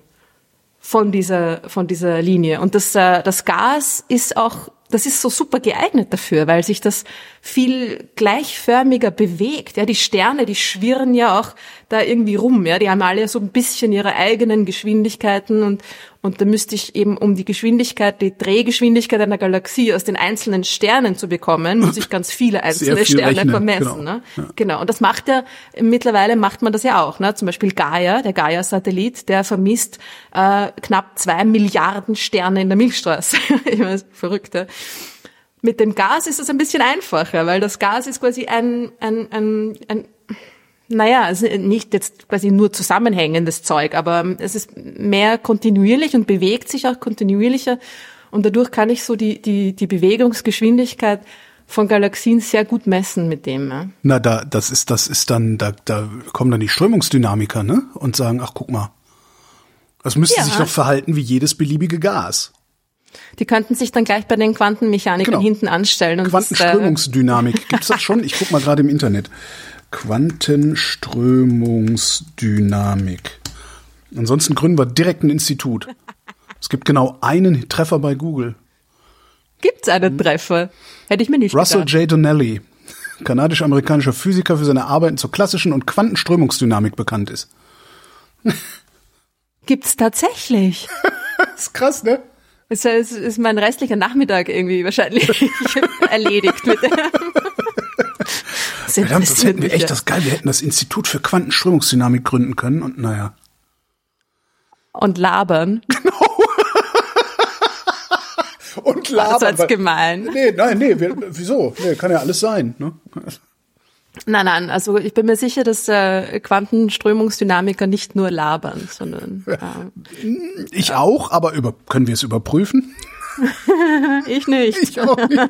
von dieser, von dieser Linie. Und das, äh, das Gas ist auch, das ist so super geeignet dafür, weil sich das viel gleichförmiger bewegt. Ja, die Sterne, die schwirren ja auch da irgendwie rum. Ja, die haben alle so ein bisschen ihre eigenen Geschwindigkeiten und, und da müsste ich eben, um die Geschwindigkeit, die Drehgeschwindigkeit einer Galaxie aus den einzelnen Sternen zu bekommen, muss ich ganz viele einzelne viel Sterne rechnen, vermessen. genau. Ne? Genau. Und das macht ja, mittlerweile macht man das ja auch. Ne? Zum Beispiel Gaia, der Gaia-Satellit, der vermisst äh, knapp zwei Milliarden Sterne in der Milchstraße. ich weiß, verrückt, ja? Mit dem Gas ist es ein bisschen einfacher, weil das Gas ist quasi ein, ein, ein, ein naja, es ist nicht jetzt quasi nur zusammenhängendes Zeug, aber es ist mehr kontinuierlich und bewegt sich auch kontinuierlicher. Und dadurch kann ich so die, die, die Bewegungsgeschwindigkeit von Galaxien sehr gut messen mit dem. Ja. Na, da, das ist, das ist dann, da, da kommen dann die Strömungsdynamiker, ne? Und sagen, ach, guck mal. Das müsste Ja. sich doch verhalten wie jedes beliebige Gas. Die könnten sich dann gleich bei den Quantenmechanikern Genau. hinten anstellen. Und äh, Quantenströmungsdynamik. Gibt's das schon? Ich guck mal gerade im Internet. Quantenströmungsdynamik. Ansonsten gründen wir direkt ein Institut. Es gibt genau einen Treffer bei Google. gibt's einen Treffer? Hätte ich mir nicht Russell gedacht. J. Donnelly, kanadisch-amerikanischer Physiker, für seine Arbeiten zur klassischen und Quantenströmungsdynamik bekannt ist. <laughs> Gibt's tatsächlich. Das <laughs> ist krass, ne? Es ist, ist mein restlicher Nachmittag irgendwie wahrscheinlich <laughs> erledigt mit dem. Das Verdammt, das hätten wir echt das geil. Wir hätten das Institut für Quantenströmungsdynamik gründen können und naja. Und labern. <laughs> Und Das war jetzt gemein. Nee, nein, nee, wir, wieso? Nee, kann ja alles sein, ne? Nein, nein, also ich bin mir sicher, dass äh, Quantenströmungsdynamiker nicht nur labern, sondern äh, Ich auch, aber über, können wir es überprüfen? <laughs> ich nicht. Ich auch nicht. <laughs>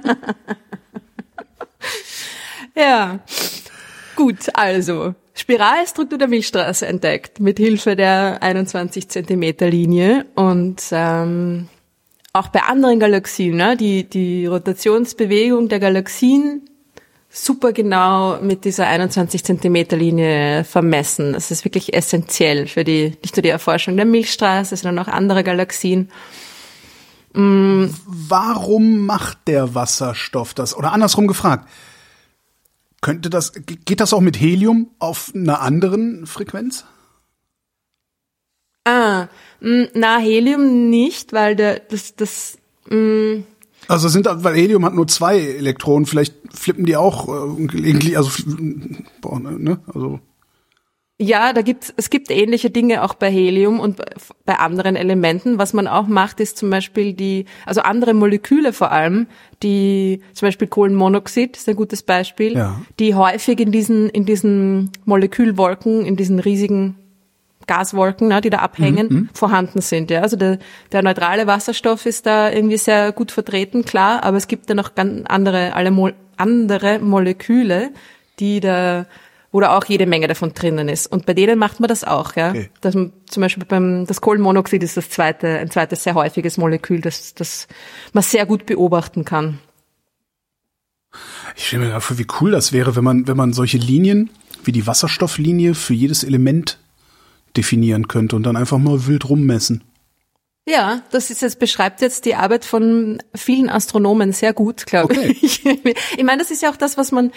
Ja. Gut, also Spiralstruktur der Milchstraße entdeckt mit Hilfe der 21 Zentimeter Linie und ähm, auch bei anderen Galaxien, ne, die die Rotationsbewegung der Galaxien super genau mit dieser 21 Zentimeter Linie vermessen. Das ist wirklich essentiell für die nicht nur die Erforschung der Milchstraße, sondern auch andere Galaxien. Warum macht der Wasserstoff das? Oder andersrum gefragt, könnte das, geht das auch mit Helium auf einer anderen Frequenz? Ah, mh, na Helium nicht, weil der das das mh, Also sind, weil Helium hat nur zwei Elektronen, vielleicht flippen die auch äh, gelegentlich, also, boah, ne, also. Ja, da gibt's, es gibt ähnliche Dinge auch bei Helium und bei- anderen Elementen. Was man auch macht, ist zum Beispiel die, also andere Moleküle vor allem, die, zum Beispiel Kohlenmonoxid ist ein gutes Beispiel, Ja. die häufig in diesen, in diesen Molekülwolken, in diesen riesigen Gaswolken, ne, die da abhängen, vorhanden sind. Ja. Also der, der neutrale Wasserstoff ist da irgendwie sehr gut vertreten, klar, aber es gibt da noch ganz andere, alle Mol andere Moleküle, die da, wo da auch jede Menge davon drinnen ist. Und bei denen macht man das auch, ja. Okay. Dass man, zum Beispiel beim das Kohlenmonoxid ist das zweite, ein zweites sehr häufiges Molekül, das, das man sehr gut beobachten kann. Ich stelle mir vor, wie cool das wäre, wenn man, wenn man solche Linien wie die Wasserstofflinie für jedes Element definieren könnte und dann einfach mal wild rummessen. Ja, das ist jetzt, beschreibt jetzt die Arbeit von vielen Astronomen sehr gut, glaube Okay. ich. <laughs> Ich meine, das ist ja auch das, was man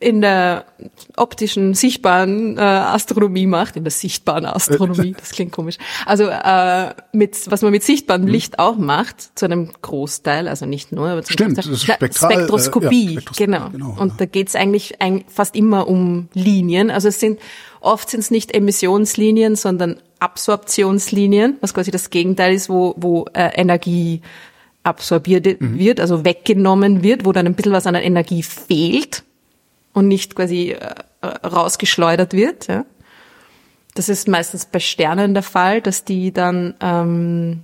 in der optischen, sichtbaren äh, Astronomie macht, in der sichtbaren Astronomie, <laughs> das klingt komisch. Also äh, mit was man mit sichtbarem Licht auch macht, zu einem Großteil, also nicht nur, aber zum Stimmt, Großteil. das ist spektral, äh, Spektroskopie, ja, Spektroskopie, genau. genau, Und ja. da geht's eigentlich ein, fast immer um Linien. Also es sind oft sind es nicht Emissionslinien, sondern Absorptionslinien, was quasi das Gegenteil ist, wo, wo äh, Energie absorbiert Mhm. wird, also weggenommen wird, wo dann ein bisschen was an der Energie fehlt und nicht quasi äh, rausgeschleudert wird. Ja. Das ist meistens bei Sternen der Fall, dass die dann, ähm,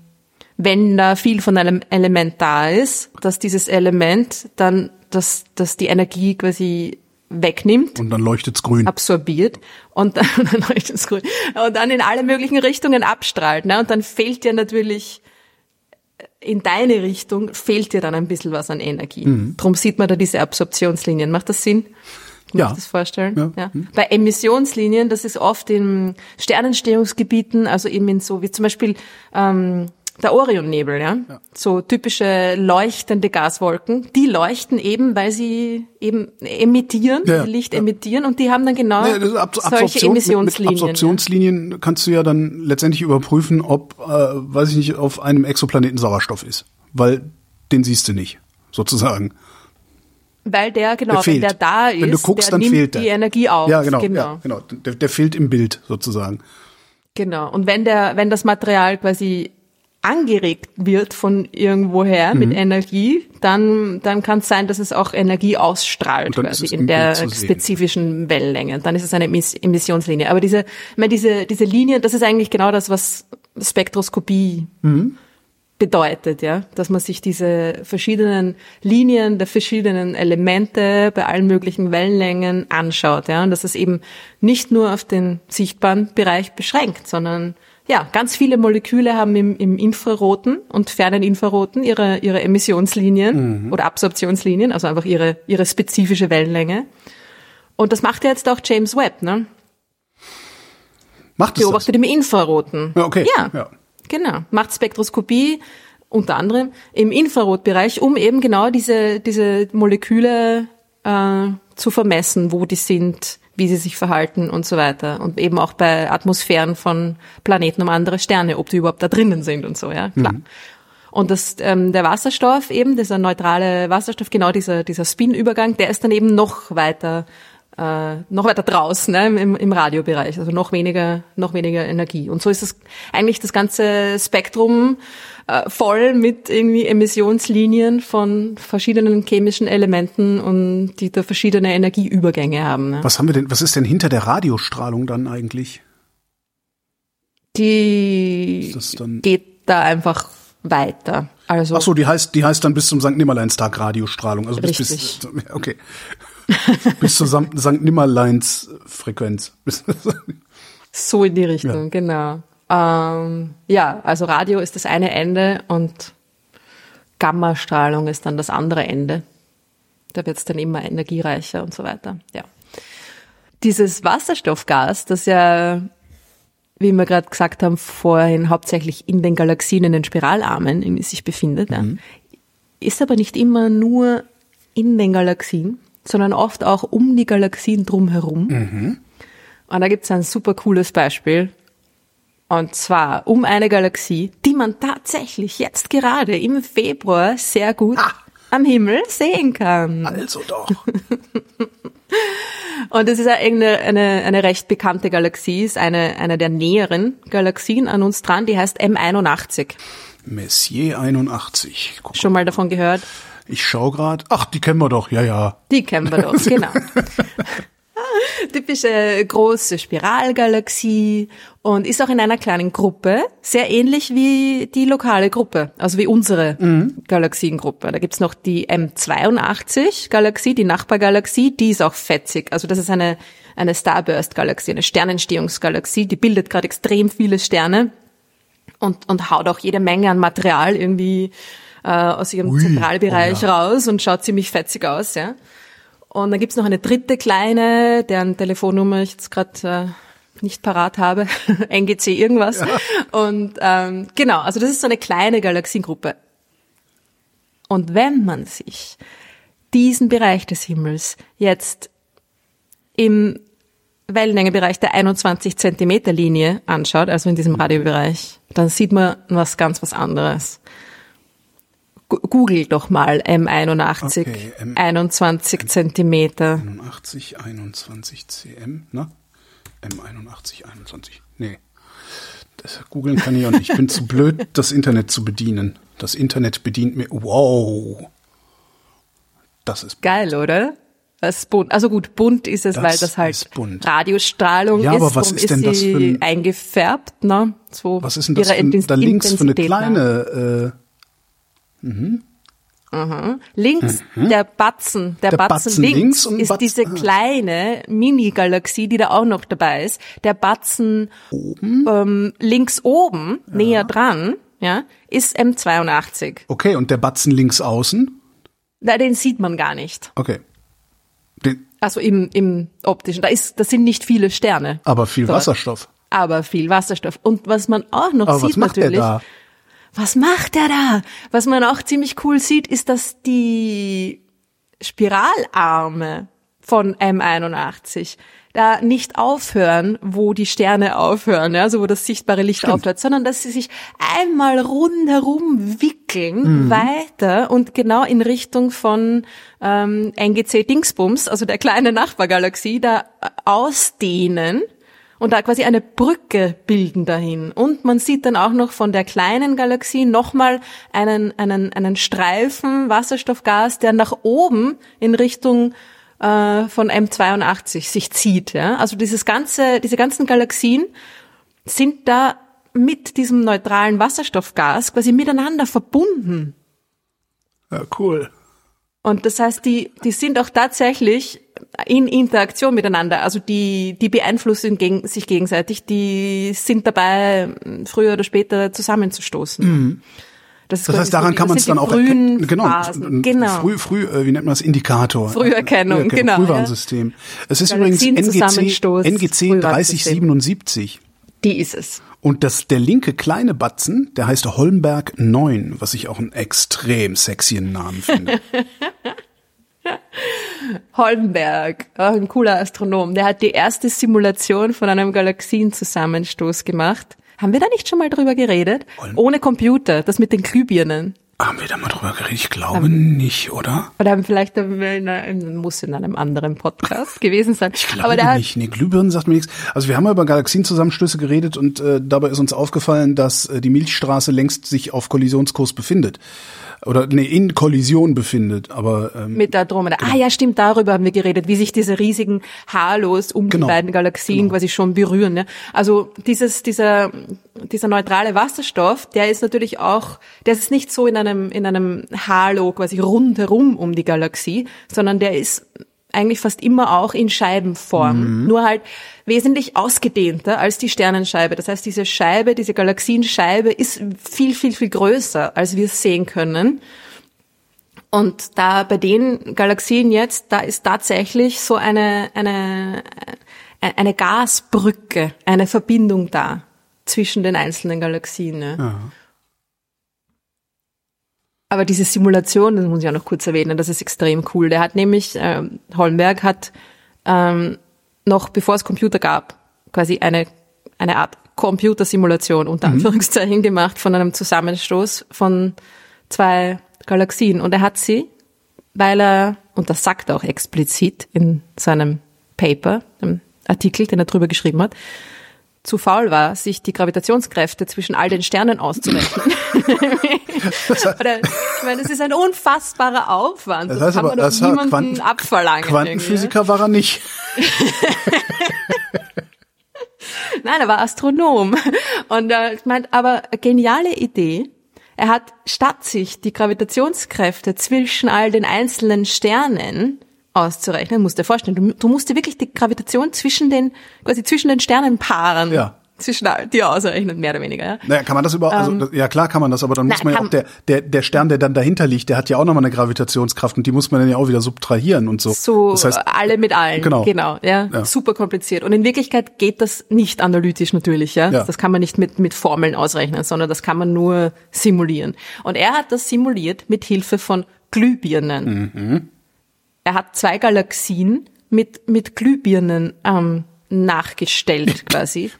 wenn da viel von einem Element da ist, dass dieses Element dann, dass, dass die Energie quasi wegnimmt Und dann leuchtet's grün. absorbiert und dann, <laughs> dann leuchtet's grün. und dann in alle möglichen Richtungen abstrahlt. Ne? Und dann fehlt dir natürlich in deine Richtung fehlt dir dann ein bisschen was an Energie. Drum sieht man da diese Absorptionslinien. Macht das Sinn? Kann Ja. das vorstellen? Ja. Bei Emissionslinien, das ist oft in Sternentstehungsgebieten, also eben in so wie zum Beispiel ähm, der Orionnebel, ja? so typische leuchtende Gaswolken, die leuchten eben, weil sie eben emittieren, Ja, Licht ja. emittieren und die haben dann genau Nee, solche Absorption, mit, mit Emissionslinien. Absorptionslinien kannst du ja dann letztendlich überprüfen, ob, äh, weiß ich nicht, auf einem Exoplaneten Sauerstoff ist. Weil den siehst du nicht, sozusagen. Weil der, genau, Der wenn der da ist, Wenn du guckst, der dann nimmt fehlt der. die Energie auf. Ja, genau. genau. Ja, genau. Der, der fehlt im Bild, sozusagen. Genau. Und wenn der, wenn das Material quasi angeregt wird von irgendwoher Mhm. mit Energie, dann, dann kann es sein, dass es auch Energie ausstrahlt quasi in der spezifischen Wellenlänge. Dann ist es eine Emiss Emissionslinie. Aber diese, meine, diese, diese Linien, das ist eigentlich genau das, was Spektroskopie Mhm. bedeutet, ja, dass man sich diese verschiedenen Linien der verschiedenen Elemente bei allen möglichen Wellenlängen anschaut, ja, und dass es eben nicht nur auf den sichtbaren Bereich beschränkt, sondern ja, ganz viele Moleküle haben im, im infraroten und fernen Infraroten ihre, ihre Emissionslinien oder Absorptionslinien, also einfach ihre, ihre spezifische Wellenlänge. Und das macht ja jetzt auch James Webb, ne? Macht es das? Beobachtet im Infraroten. Ja, okay. Ja. Ja. Genau. Macht Spektroskopie unter anderem im Infrarotbereich, um eben genau diese, diese Moleküle äh, zu vermessen, wo die sind, wie sie sich verhalten und so weiter. Und eben auch bei Atmosphären von Planeten um andere Sterne, ob die überhaupt da drinnen sind und so, ja, klar. Und das, ähm, der Wasserstoff eben, dieser neutrale Wasserstoff, genau dieser, dieser Spin-Übergang, der ist dann eben noch weiter, äh, noch weiter draußen ne, im, im Radiobereich, also noch weniger, noch weniger Energie. Und so ist es eigentlich das ganze Spektrum äh, voll mit irgendwie Emissionslinien von verschiedenen chemischen Elementen und die da verschiedene Energieübergänge haben. Ne? Was haben wir denn, was ist denn hinter der Radiostrahlung dann eigentlich? Die dann- geht da einfach weiter. Also Ach so, die heißt, die heißt dann bis zum St. Nimmerleinstag Radiostrahlung. Also bis, bis, <laughs> okay. <laughs> Bis zur St. Nimmerleins Frequenz. <laughs> So in die Richtung, ja. genau. Ähm, ja, also Radio ist das eine Ende und Gammastrahlung ist dann das andere Ende. Da wird es dann immer energiereicher und so weiter. Ja. Dieses Wasserstoffgas, das ja, wie wir gerade gesagt haben, vorhin hauptsächlich in den Galaxien, in den Spiralarmen in sich befindet, mhm. ja, ist aber nicht immer nur in den Galaxien, sondern oft auch um die Galaxien drumherum. Mhm. Und da gibt es ein super cooles Beispiel. Und zwar um eine Galaxie, die man tatsächlich jetzt gerade im Februar sehr gut ah. am Himmel sehen kann. Also doch. <laughs> Und es ist eine, eine, eine recht bekannte Galaxie, ist eine, eine der näheren Galaxien an uns dran, die heißt M81. Messier 81. Guck Schon mal davon gehört? Ich schau grad. Ach, die kennen wir doch, ja, ja. Die kennen wir doch, <laughs> genau. <laughs> Typische große Spiralgalaxie und ist auch in einer kleinen Gruppe, sehr ähnlich wie die lokale Gruppe, also wie unsere mhm. Galaxiengruppe. Da gibt's noch die M82-Galaxie, die Nachbargalaxie, die ist auch fetzig. Also das ist eine, eine Starburst-Galaxie, eine Sternentstehungsgalaxie, die bildet gerade extrem viele Sterne und, und haut auch jede Menge an Material irgendwie äh, aus ihrem Ui, Zentralbereich oh ja. raus und schaut ziemlich fetzig aus, ja. Und dann gibt's noch eine dritte kleine, deren Telefonnummer ich jetzt gerade äh, nicht parat habe, <laughs> NGC irgendwas. Ja. Und ähm, genau, also das ist so eine kleine Galaxiengruppe. Und wenn man sich diesen Bereich des Himmels jetzt im Wellenlängebereich der 21 Zentimeter Linie anschaut, also in diesem Radiobereich, dann sieht man was ganz was anderes. Google doch mal M81, okay, M 21 Zentimeter. 81, 21 cm, ne? M81, 21. Nee. Das googeln kann ich auch nicht. Ich bin zu blöd, das Internet zu bedienen. Das Internet bedient mir. Wow. Das ist bunt. geil, oder? Das ist bunt. Also gut, bunt ist es, das weil das halt Radiostrahlung ja, ist. Aber was ist denn das für ein, eingefärbt, ne? So was ist denn das für, da links für eine kleine äh, Mhm. Mhm. Links mhm. der Batzen, der, der Batzen, Batzen, links, links ist Batzen. diese kleine Mini-Galaxie, die da auch noch dabei ist. Der Batzen oben? Ähm, links oben, ja. näher dran, ja, ist M82. Okay, und der Batzen links außen? Na, den sieht man gar nicht. Okay. Den also im, im optischen, da ist, das sind nicht viele Sterne. Aber viel dort. Wasserstoff. Aber viel Wasserstoff. Und was man auch noch Aber sieht was macht natürlich. Der da? Was macht er da? Was man auch ziemlich cool sieht, ist, dass die Spiralarme von M81 da nicht aufhören, wo die Sterne aufhören, ja, so wo das sichtbare Licht Stimmt. aufhört, sondern dass sie sich einmal rundherum wickeln mhm. weiter und genau in Richtung von ähm, NGC Dingsbums, also der kleine Nachbargalaxie, da ausdehnen und da quasi eine Brücke bilden dahin. Und man sieht dann auch noch von der kleinen Galaxie nochmal einen, einen, einen Streifen Wasserstoffgas, der nach oben in Richtung äh, von M82 sich zieht. Ja? Also dieses ganze, diese ganzen Galaxien sind da mit diesem neutralen Wasserstoffgas quasi miteinander verbunden. Ja, cool. Und das heißt, die, die sind auch tatsächlich in Interaktion miteinander. Also die, die beeinflussen gegen, sich gegenseitig, die sind dabei, früher oder später zusammenzustoßen. Mhm. Das, das heißt, daran so, kann man es dann auch erkennen. Genau, genau. Früh, früh, äh, wie nennt man das? Indikator. Früherkennung, Früherkennung genau. Frühwarnsystem. Ja. Es ist übrigens NGC, NGC 3077. Die ist es. Und das, der linke kleine Batzen, der heißt Holmberg 9, was ich auch einen extrem sexyen Namen finde. <laughs> Holmberg, auch ein cooler Astronom, der hat die erste Simulation von einem Galaxienzusammenstoß gemacht. Haben wir da nicht schon mal drüber geredet? Holm Ohne Computer, das mit den Glühbirnen. Haben wir da mal drüber geredet? Ich glaube haben, nicht, oder? Oder haben vielleicht in einer, muss in einem anderen Podcast <laughs> gewesen sein. Ich glaube Aber der nicht. Nee, Glühbirnen sagt mir nichts. Also wir haben mal über Galaxienzusammenstöße geredet und äh, dabei ist uns aufgefallen, dass äh, die Milchstraße längst sich auf Kollisionskurs befindet oder nee, in Kollision befindet, aber ähm, mit der Andromeda. Genau. Ah ja, stimmt, darüber haben wir geredet, wie sich diese riesigen Halos um genau. die beiden Galaxien genau. quasi schon berühren. Ne? Also dieses dieser dieser neutrale Wasserstoff, der ist natürlich auch, der ist nicht so in einem in einem Halo quasi rundherum um die Galaxie, sondern der ist eigentlich fast immer auch in Scheibenform, Mhm. nur halt wesentlich ausgedehnter als die Sternenscheibe. Das heißt, diese Scheibe, diese Galaxienscheibe ist viel, viel, viel größer, als wir es sehen können. Und da bei den Galaxien jetzt, da ist tatsächlich so eine, eine, äh, eine Gasbrücke, eine Verbindung da zwischen den einzelnen Galaxien. Ne? Aber diese Simulation, das muss ich auch noch kurz erwähnen, das ist extrem cool. Der hat nämlich, ähm, Holmberg hat ähm, noch bevor es Computer gab, quasi eine, eine Art Computersimulation unter Anführungszeichen gemacht von einem Zusammenstoß von zwei Galaxien. Und er hat sie, weil er, und das sagt er auch explizit in seinem Paper, dem Artikel, den er drüber geschrieben hat, zu faul war, sich die Gravitationskräfte zwischen all den Sternen auszurechnen. <laughs> Oder, ich meine, das ist ein unfassbarer Aufwand. Das, Das heißt kann aber, man doch das hat niemandem Quanten, abverlangen. Quantenphysiker war er nicht. irgendwie. <laughs> Nein, er war Astronom. Und äh, ich meine, aber eine geniale Idee. Er hat statt sich die Gravitationskräfte zwischen all den einzelnen Sternen auszurechnen, musst dir vorstellen, du, du musst dir wirklich die Gravitation zwischen den, quasi zwischen den Sternenpaaren, Ja. zwischen die ausrechnen, mehr oder weniger, ja. Naja, kann man das überhaupt, also, das- ja klar kann man das, aber dann na, muss man ja auch, der, der, der Stern, der dann dahinter liegt, der hat ja auch nochmal eine Gravitationskraft und die muss man dann ja auch wieder subtrahieren und so. So das heißt, alle mit allen. Genau. Genau, ja, Ja. Super kompliziert. Und in Wirklichkeit geht das nicht analytisch natürlich, ja. Ja. Das kann man nicht mit, mit Formeln ausrechnen, sondern das kann man nur simulieren. Und er hat das simuliert mit Hilfe von Glühbirnen. Mhm. Er hat zwei Galaxien mit, mit Glühbirnen ähm, nachgestellt quasi.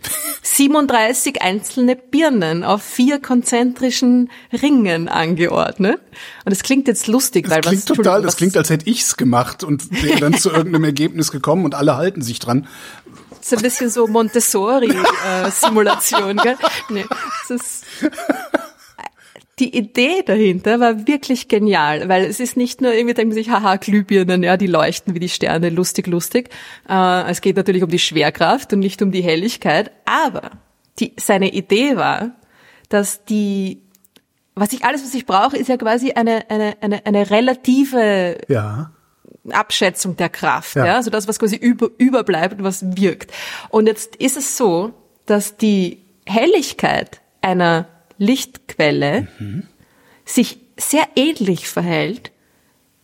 37 einzelne Birnen auf vier konzentrischen Ringen angeordnet. Und das klingt jetzt lustig, weil das klingt was, total, das klingt, als hätte ich's gemacht und wäre dann zu irgendeinem Ergebnis gekommen und alle halten sich dran. Das ist ein bisschen so Montessori-Simulation, gell? Nee, das ist, die Idee dahinter war wirklich genial, weil es ist nicht nur irgendwie, denkt man sich, haha, Glühbirnen, ja, die leuchten wie die Sterne, lustig, lustig. Äh, es geht natürlich um die Schwerkraft und nicht um die Helligkeit, aber die, seine Idee war, dass die, was ich, alles, was ich brauche, ist ja quasi eine, eine, eine, eine relative Ja. Abschätzung der Kraft, Ja. ja, also das, was quasi über, überbleibt und was wirkt. Und jetzt ist es so, dass die Helligkeit einer Lichtquelle sich sehr ähnlich verhält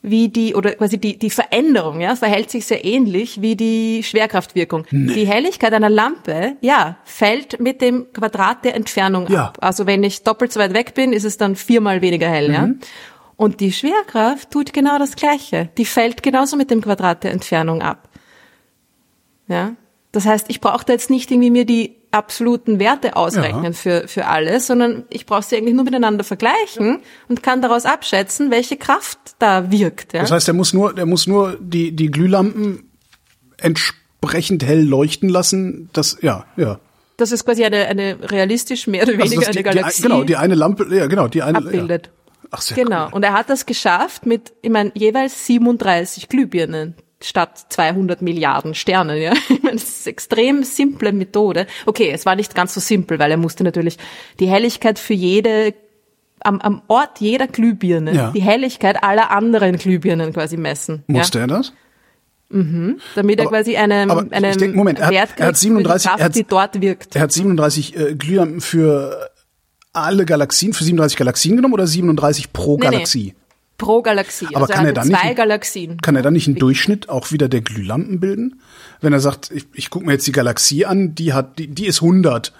wie die, oder quasi die, die Veränderung, ja, verhält sich sehr ähnlich wie die Schwerkraftwirkung. Die Helligkeit einer Lampe, ja, fällt mit dem Quadrat der Entfernung Ja. ab. Also wenn ich doppelt so weit weg bin, ist es dann viermal weniger hell, ja. Und die Schwerkraft tut genau das Gleiche. Die fällt genauso mit dem Quadrat der Entfernung ab. Ja. Das heißt, ich brauche da jetzt nicht irgendwie mir die absoluten Werte ausrechnen für, für alles, sondern ich brauche sie eigentlich nur miteinander vergleichen und kann daraus abschätzen, welche Kraft da wirkt. Ja? Das heißt, er muss nur, er muss nur die, die Glühlampen entsprechend hell leuchten lassen. Das, ja, ja. das ist quasi eine, eine realistisch mehr oder Also weniger das, eine die, die, Galaxie genau, die eine Lampe, ja, genau, die eine. abbildet. Ja. Ach, sehr Genau. cool. Und er hat das geschafft mit, ich meine, jeweils 37 Glühbirnen statt 200 Milliarden Sternen. Ja, <laughs> ich meine, das ist eine extrem simple Methode. Okay, es war nicht ganz so simpel, weil er musste natürlich die Helligkeit für jede am, am Ort jeder Glühbirne Ja. die Helligkeit aller anderen Glühbirnen quasi messen. Musste ja? er das? Damit er Aber- quasi einen, aber ich einen denk, Moment, er hat- Wert er hat kriegt 37 für die er hat- Kraft, die dort wirkt. Er hat 37 äh, Glühlampen für alle Galaxien, für 37 Galaxien genommen oder 37 pro Nee, nee. Pro Galaxie. Aber also kann er dann nicht- zwei Galaxien. Kann er dann nicht einen Durchschnitt auch wieder der Glühlampen bilden? Wenn er sagt, ich, ich gucke mir jetzt die Galaxie an, die hat, die, die ist 100.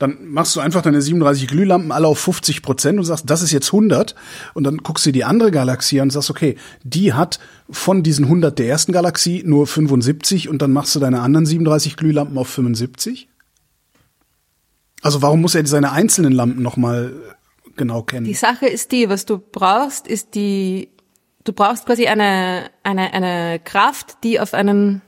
Dann machst du einfach deine 37 Glühlampen alle auf 50 Prozent und sagst, das ist jetzt 100. Und dann guckst du die andere Galaxie an und sagst, okay, die hat von diesen 100 der ersten Galaxie nur 75 und dann machst du deine anderen 37 Glühlampen auf 75? Also warum muss er seine einzelnen Lampen nochmal genau kennen? Die Sache ist die, was du brauchst, ist die, du brauchst quasi eine, eine, eine Kraft, die auf einen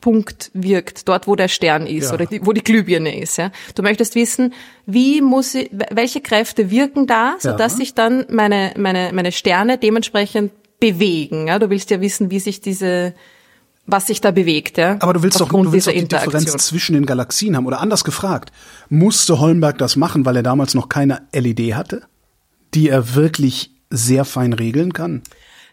Punkt wirkt, dort wo der Stern ist Ja. oder die, wo die Glühbirne ist. Ja? Du möchtest wissen, wie muss ich, welche Kräfte wirken da, sodass Ja. sich dann meine, meine, meine Sterne dementsprechend bewegen. Ja? Du willst ja wissen, wie sich diese, was sich da bewegt. Ja? Aber du willst doch, du willst doch die Differenz zwischen den Galaxien haben. Oder anders gefragt, musste Holmberg das machen, weil er damals noch keine LED hatte, die er wirklich sehr fein regeln kann?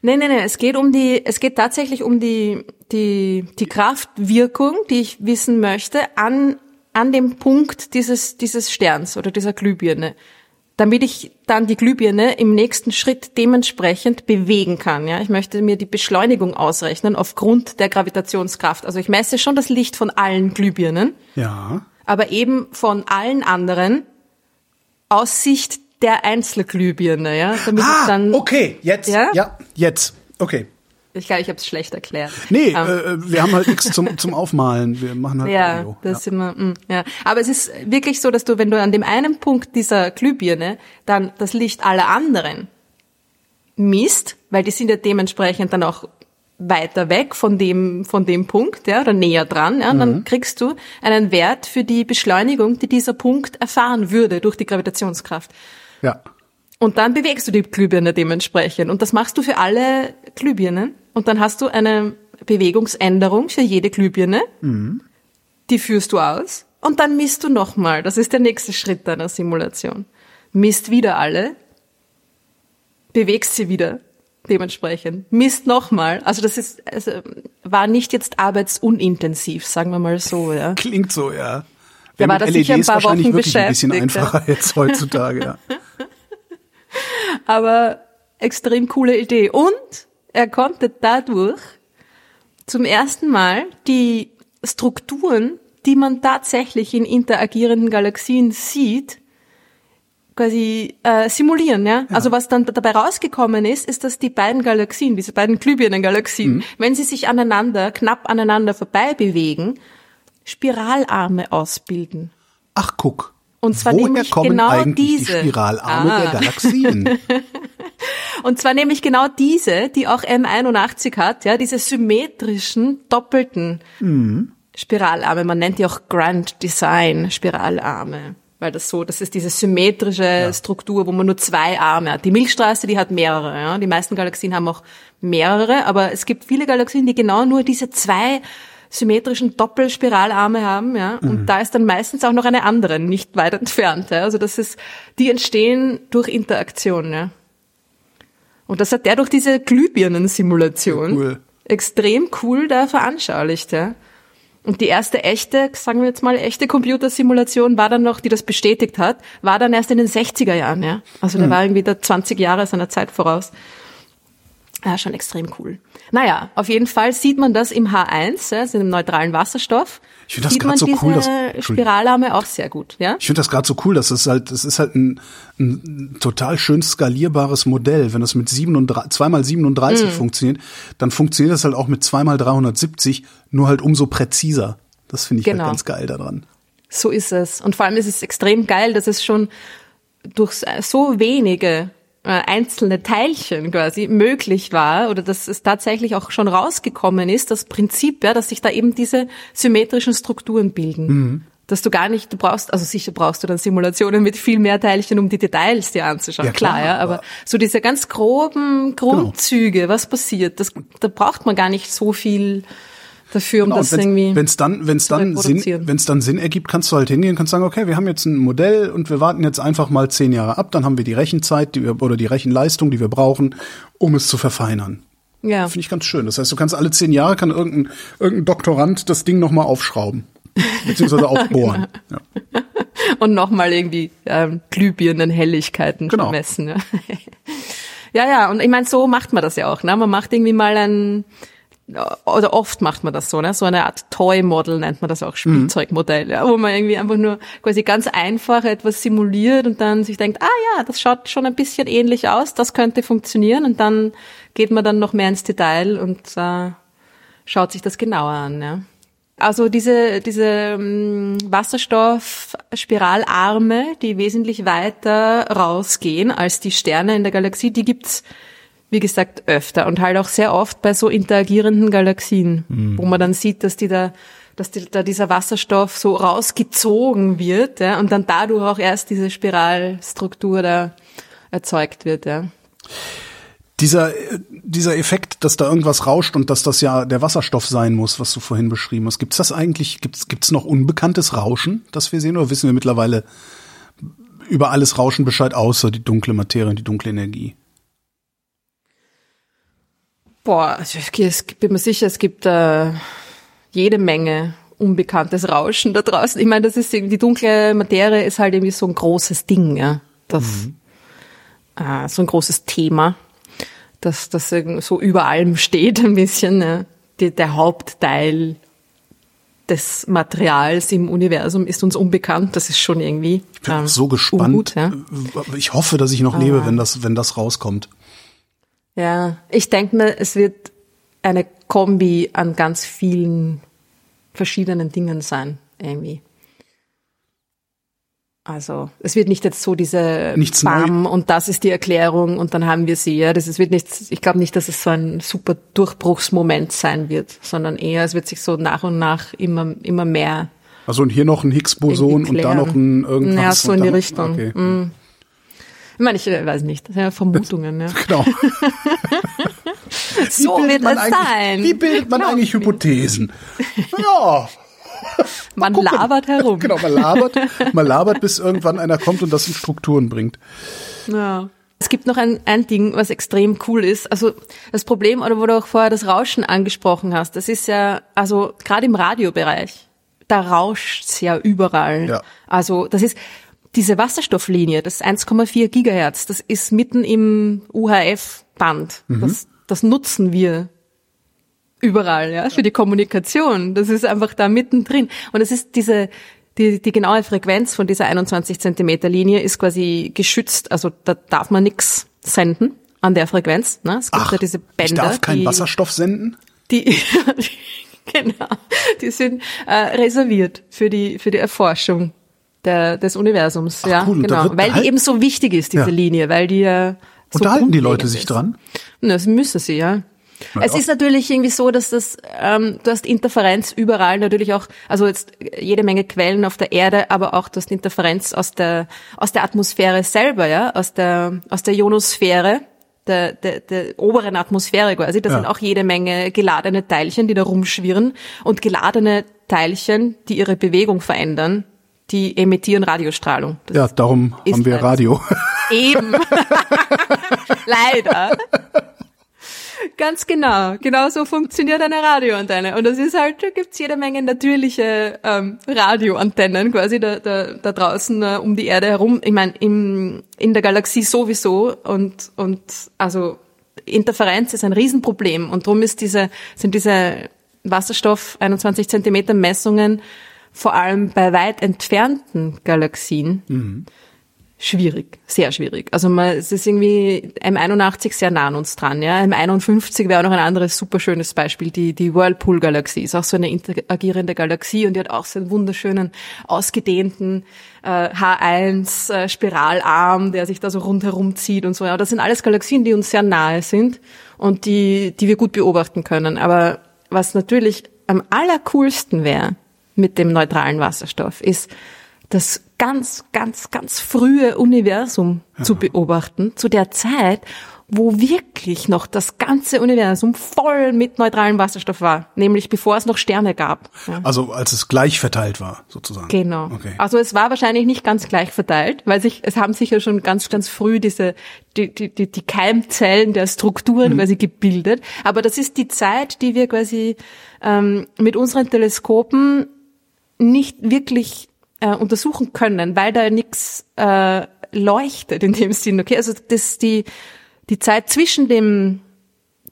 Nee, nee, nee, es geht um die, es geht tatsächlich um die, die, die Kraftwirkung, die ich wissen möchte, an, an dem Punkt dieses, dieses Sterns oder dieser Glühbirne. Damit ich dann die Glühbirne im nächsten Schritt dementsprechend bewegen kann. Ja, ich möchte mir die Beschleunigung ausrechnen aufgrund der Gravitationskraft. Also ich messe schon das Licht von allen Glühbirnen. Ja. Aber eben von allen anderen aus Sicht der Einzelglühbirne, ja, damit ah, ich dann okay, jetzt, Ja? ja, jetzt, okay. Ich glaube, ich habe es schlecht erklärt. Nee, Ähm, äh, wir haben halt nichts zum, zum Aufmalen. Wir machen halt ja, Audio. das sind wir, mm, ja. Aber es ist wirklich so, dass du, wenn du an dem einen Punkt dieser Glühbirne dann das Licht aller anderen misst, weil die sind ja dementsprechend dann auch weiter weg von dem, von dem Punkt, ja, oder näher dran, ja, und dann kriegst du einen Wert für die Beschleunigung, die dieser Punkt erfahren würde durch die Gravitationskraft. Ja. Und dann bewegst du die Glühbirne dementsprechend. Und das machst du für alle Glühbirnen. Und dann hast du eine Bewegungsänderung für jede Glühbirne. Die führst du aus. Und dann misst du nochmal. Das ist der nächste Schritt deiner Simulation. Misst wieder alle. Bewegst sie wieder dementsprechend. Misst nochmal. Also das ist, also war nicht jetzt arbeitsunintensiv, sagen wir mal so, ja. <laughs> Klingt so, ja. Da war das sicher ein LEDs paar wahrscheinlich Wochen wirklich ein bisschen beschäftigt, einfacher jetzt heutzutage, ja. <laughs> aber extrem coole Idee. Und er konnte dadurch zum ersten Mal die Strukturen, die man tatsächlich in interagierenden Galaxien sieht, quasi äh, simulieren. Ja? Also was dann dabei rausgekommen ist, ist, dass die beiden Galaxien, diese beiden Glühbirnengalaxien, wenn sie sich aneinander, knapp aneinander vorbei bewegen, Spiralarme ausbilden. Ach, guck. Und zwar Woher nämlich kommen genau eigentlich diese. die Spiralarme Ah. der Galaxien? <laughs> Und zwar nämlich genau diese, die auch M81 hat, ja, diese symmetrischen, doppelten Spiralarme. Man nennt die auch Grand Design Spiralarme. Weil das so, das ist diese symmetrische Struktur, wo man nur zwei Arme hat. Die Milchstraße, die hat mehrere, ja. Die meisten Galaxien haben auch mehrere, aber es gibt viele Galaxien, die genau nur diese zwei symmetrischen Doppelspiralarme haben, ja. Und da ist dann meistens auch noch eine andere, nicht weit entfernt, ja. Also das ist, die entstehen durch Interaktion, ja. Und das hat der durch diese Glühbirnen-Simulation Cool. extrem cool da veranschaulicht, ja. Und die erste echte, sagen wir jetzt mal, echte Computersimulation war dann noch, die das bestätigt hat, war dann erst in den 60er Jahren, ja. Also der war irgendwie da 20 Jahre seiner Zeit voraus. Ja, schon extrem cool. Naja, auf jeden Fall sieht man das im H1, ja, also im neutralen Wasserstoff. Ich finde das man so diese cool, dass-. Spiralarme auch sehr gut, ja. Ich finde das gerade so cool, dass es halt, es ist halt ein, ein total schön skalierbares Modell. Wenn das mit 37, zweimal 37 funktioniert, dann funktioniert das halt auch mit zweimal 370, nur halt umso präziser. Das finde ich Genau. halt ganz geil daran. So ist es. Und vor allem ist es extrem geil, dass es schon durch so wenige einzelne Teilchen quasi möglich war oder dass es tatsächlich auch schon rausgekommen ist, das Prinzip, ja, dass sich da eben diese symmetrischen Strukturen bilden. Dass du gar nicht, du brauchst, also sicher brauchst du dann Simulationen mit viel mehr Teilchen, um die Details dir anzuschauen. Ja, klar, klar, ja, aber aber- so diese ganz groben Grundzüge, was passiert, das, da braucht man gar nicht so viel dafür, um Genau, das und irgendwie. wenn es dann, wenn's dann Sinn, wenn es dann Sinn ergibt, kannst du halt hingehen, kannst sagen, okay, wir haben jetzt ein Modell und wir warten jetzt einfach mal zehn Jahre ab, dann haben wir die Rechenzeit, die wir, oder die Rechenleistung, die wir brauchen, um es zu verfeinern. ja. Finde ich ganz schön. Das heißt, du kannst alle zehn Jahre kann irgendein, irgendein Doktorand das Ding nochmal aufschrauben. <laughs> Beziehungsweise aufbohren. Ja. <laughs> und nochmal irgendwie ähm, Glühbirnenhelligkeiten Genau. messen. Ja. <laughs> ja, ja, und ich meine, so macht man das ja auch. Ne? Man macht irgendwie mal ein, oder oft macht man das so, ne? so eine Art Toy-Model nennt man das auch, Spielzeugmodell, ja? wo man irgendwie einfach nur quasi ganz einfach etwas simuliert und dann sich denkt, ah ja, das schaut schon ein bisschen ähnlich aus, das könnte funktionieren und dann geht man dann noch mehr ins Detail und äh, schaut sich das genauer an. Ja? Also diese, diese ähm, Wasserstoffspiralarme, die wesentlich weiter rausgehen als die Sterne in der Galaxie, die gibt's wie gesagt, öfter und halt auch sehr oft bei so interagierenden Galaxien, wo man dann sieht, dass die da, dass die, da dieser Wasserstoff so rausgezogen wird, ja, und dann dadurch auch erst diese Spiralstruktur da erzeugt wird, ja. Dieser, dieser Effekt, dass da irgendwas rauscht und dass das ja der Wasserstoff sein muss, was du vorhin beschrieben hast. Gibt's das eigentlich, gibt's, gibt's noch unbekanntes Rauschen, das wir sehen, oder wissen wir mittlerweile über alles Rauschen Bescheid, außer die dunkle Materie und die dunkle Energie? Boah, also ich es- bin mir sicher, es gibt äh, jede Menge unbekanntes Rauschen da draußen. Ich meine, das ist die dunkle Materie ist halt irgendwie so ein großes Ding, ja. Das, äh, so ein großes Thema, das, das so über allem steht ein bisschen, ja. Die, der Hauptteil des Materials im Universum ist uns unbekannt. Das ist schon irgendwie Ich bin ähm, so gespannt. ungut, ja. Ich hoffe, dass ich noch lebe, wenn das, wenn das rauskommt. Ja, ich denke mir, es wird eine Kombi an ganz vielen verschiedenen Dingen sein, irgendwie. Also, es wird nicht jetzt so diese Nichts Bam und das ist die Erklärung und dann haben wir sie. Ja, das ist, wird nicht, ich glaube nicht, dass es so ein super Durchbruchsmoment sein wird, sondern eher, es wird sich so nach und nach immer, immer mehr. Also und hier noch ein Higgs-Boson und da noch ein irgendwas. Ja, so in die Richtung. Okay. Mm. Ich meine, ich äh, weiß nicht, das sind ja Vermutungen, ja. <laughs> Genau. <laughs> So wird es sein. Wie bildet man Glaub eigentlich. Hypothesen? Ja, <laughs> Man labert herum. genau, man labert, man labert, bis irgendwann einer kommt und das in Strukturen bringt. Ja. Es gibt noch ein, ein Ding, was extrem cool ist. Also das Problem, oder wo du auch vorher das Rauschen angesprochen hast, das ist ja, also gerade im Radiobereich, da rauscht's ja überall. Ja. Also das ist diese Wasserstofflinie, das 1,4 Gigahertz, das ist mitten im UHF-Band. Das, das nutzen wir überall, ja, für die Kommunikation. Das ist einfach da mittendrin. Und es ist diese, die, die genaue Frequenz von dieser 21 Zentimeter Linie ist quasi geschützt. Also da darf man nix senden an der Frequenz. Ne? Es gibt Ach, ja diese Bänder. ich darf keinen Wasserstoff senden? Die, <laughs> genau, die sind äh, reserviert für die, für die Erforschung der, des Universums. ja, cool, genau. Weil die eben so wichtig ist, diese Ja. Linie, weil die ja so Unterhalten die Leute sich ist. dran? Na, Das müssen sie, ja. Na es ja. ist natürlich irgendwie so, dass das, ähm, du hast Interferenz überall, natürlich auch, also jetzt jede Menge Quellen auf der Erde, aber auch du hast Interferenz aus der, aus der Atmosphäre selber, ja, aus der, aus der Ionosphäre, der, der, der oberen Atmosphäre quasi. Da Ja. sind auch jede Menge geladene Teilchen, die da rumschwirren und geladene Teilchen, die ihre Bewegung verändern, die emittieren Radiostrahlung. Das Ja, darum haben wir leider Radio. <laughs> Eben. <laughs> Leider. Ganz genau. Genau so funktioniert eine Radioantenne. Und das ist halt, da gibt's jede Menge natürliche ähm, Radioantennen quasi da, da, da draußen äh, um die Erde herum. Ich meine, in der Galaxie sowieso. Und, und also Interferenz ist ein Riesenproblem. Und darum ist diese, sind diese Wasserstoff 21 Zentimeter Messungen vor allem bei weit entfernten Galaxien schwierig, sehr schwierig. Also man, es ist irgendwie M81 sehr nah an uns dran, ja. M51 wäre auch noch ein anderes super schönes Beispiel, die, die Whirlpool-Galaxie ist auch so eine interagierende Galaxie und die hat auch so einen wunderschönen, ausgedehnten äh, H1 äh, der sich da so rundherum zieht und so. Ja, das sind alles Galaxien, die uns sehr nahe sind und die, die wir gut beobachten können. Aber was natürlich am allercoolsten wäre mit dem neutralen Wasserstoff, ist, das ganz, ganz, ganz frühe Universum zu beobachten, zu der Zeit, wo wirklich noch das ganze Universum voll mit neutralem Wasserstoff war, nämlich bevor es noch Sterne gab. Ja. Also als es gleich verteilt war, sozusagen. Genau. Okay. Also es war wahrscheinlich nicht ganz gleich verteilt, weil sich es haben sich ja schon ganz ganz früh diese die die die, die Keimzellen der Strukturen Mhm. quasi gebildet. Aber das ist die Zeit, die wir quasi ähm, mit unseren Teleskopen nicht wirklich äh, untersuchen können, weil da nichts äh, leuchtet in dem Sinn. Okay, also das die die Zeit zwischen dem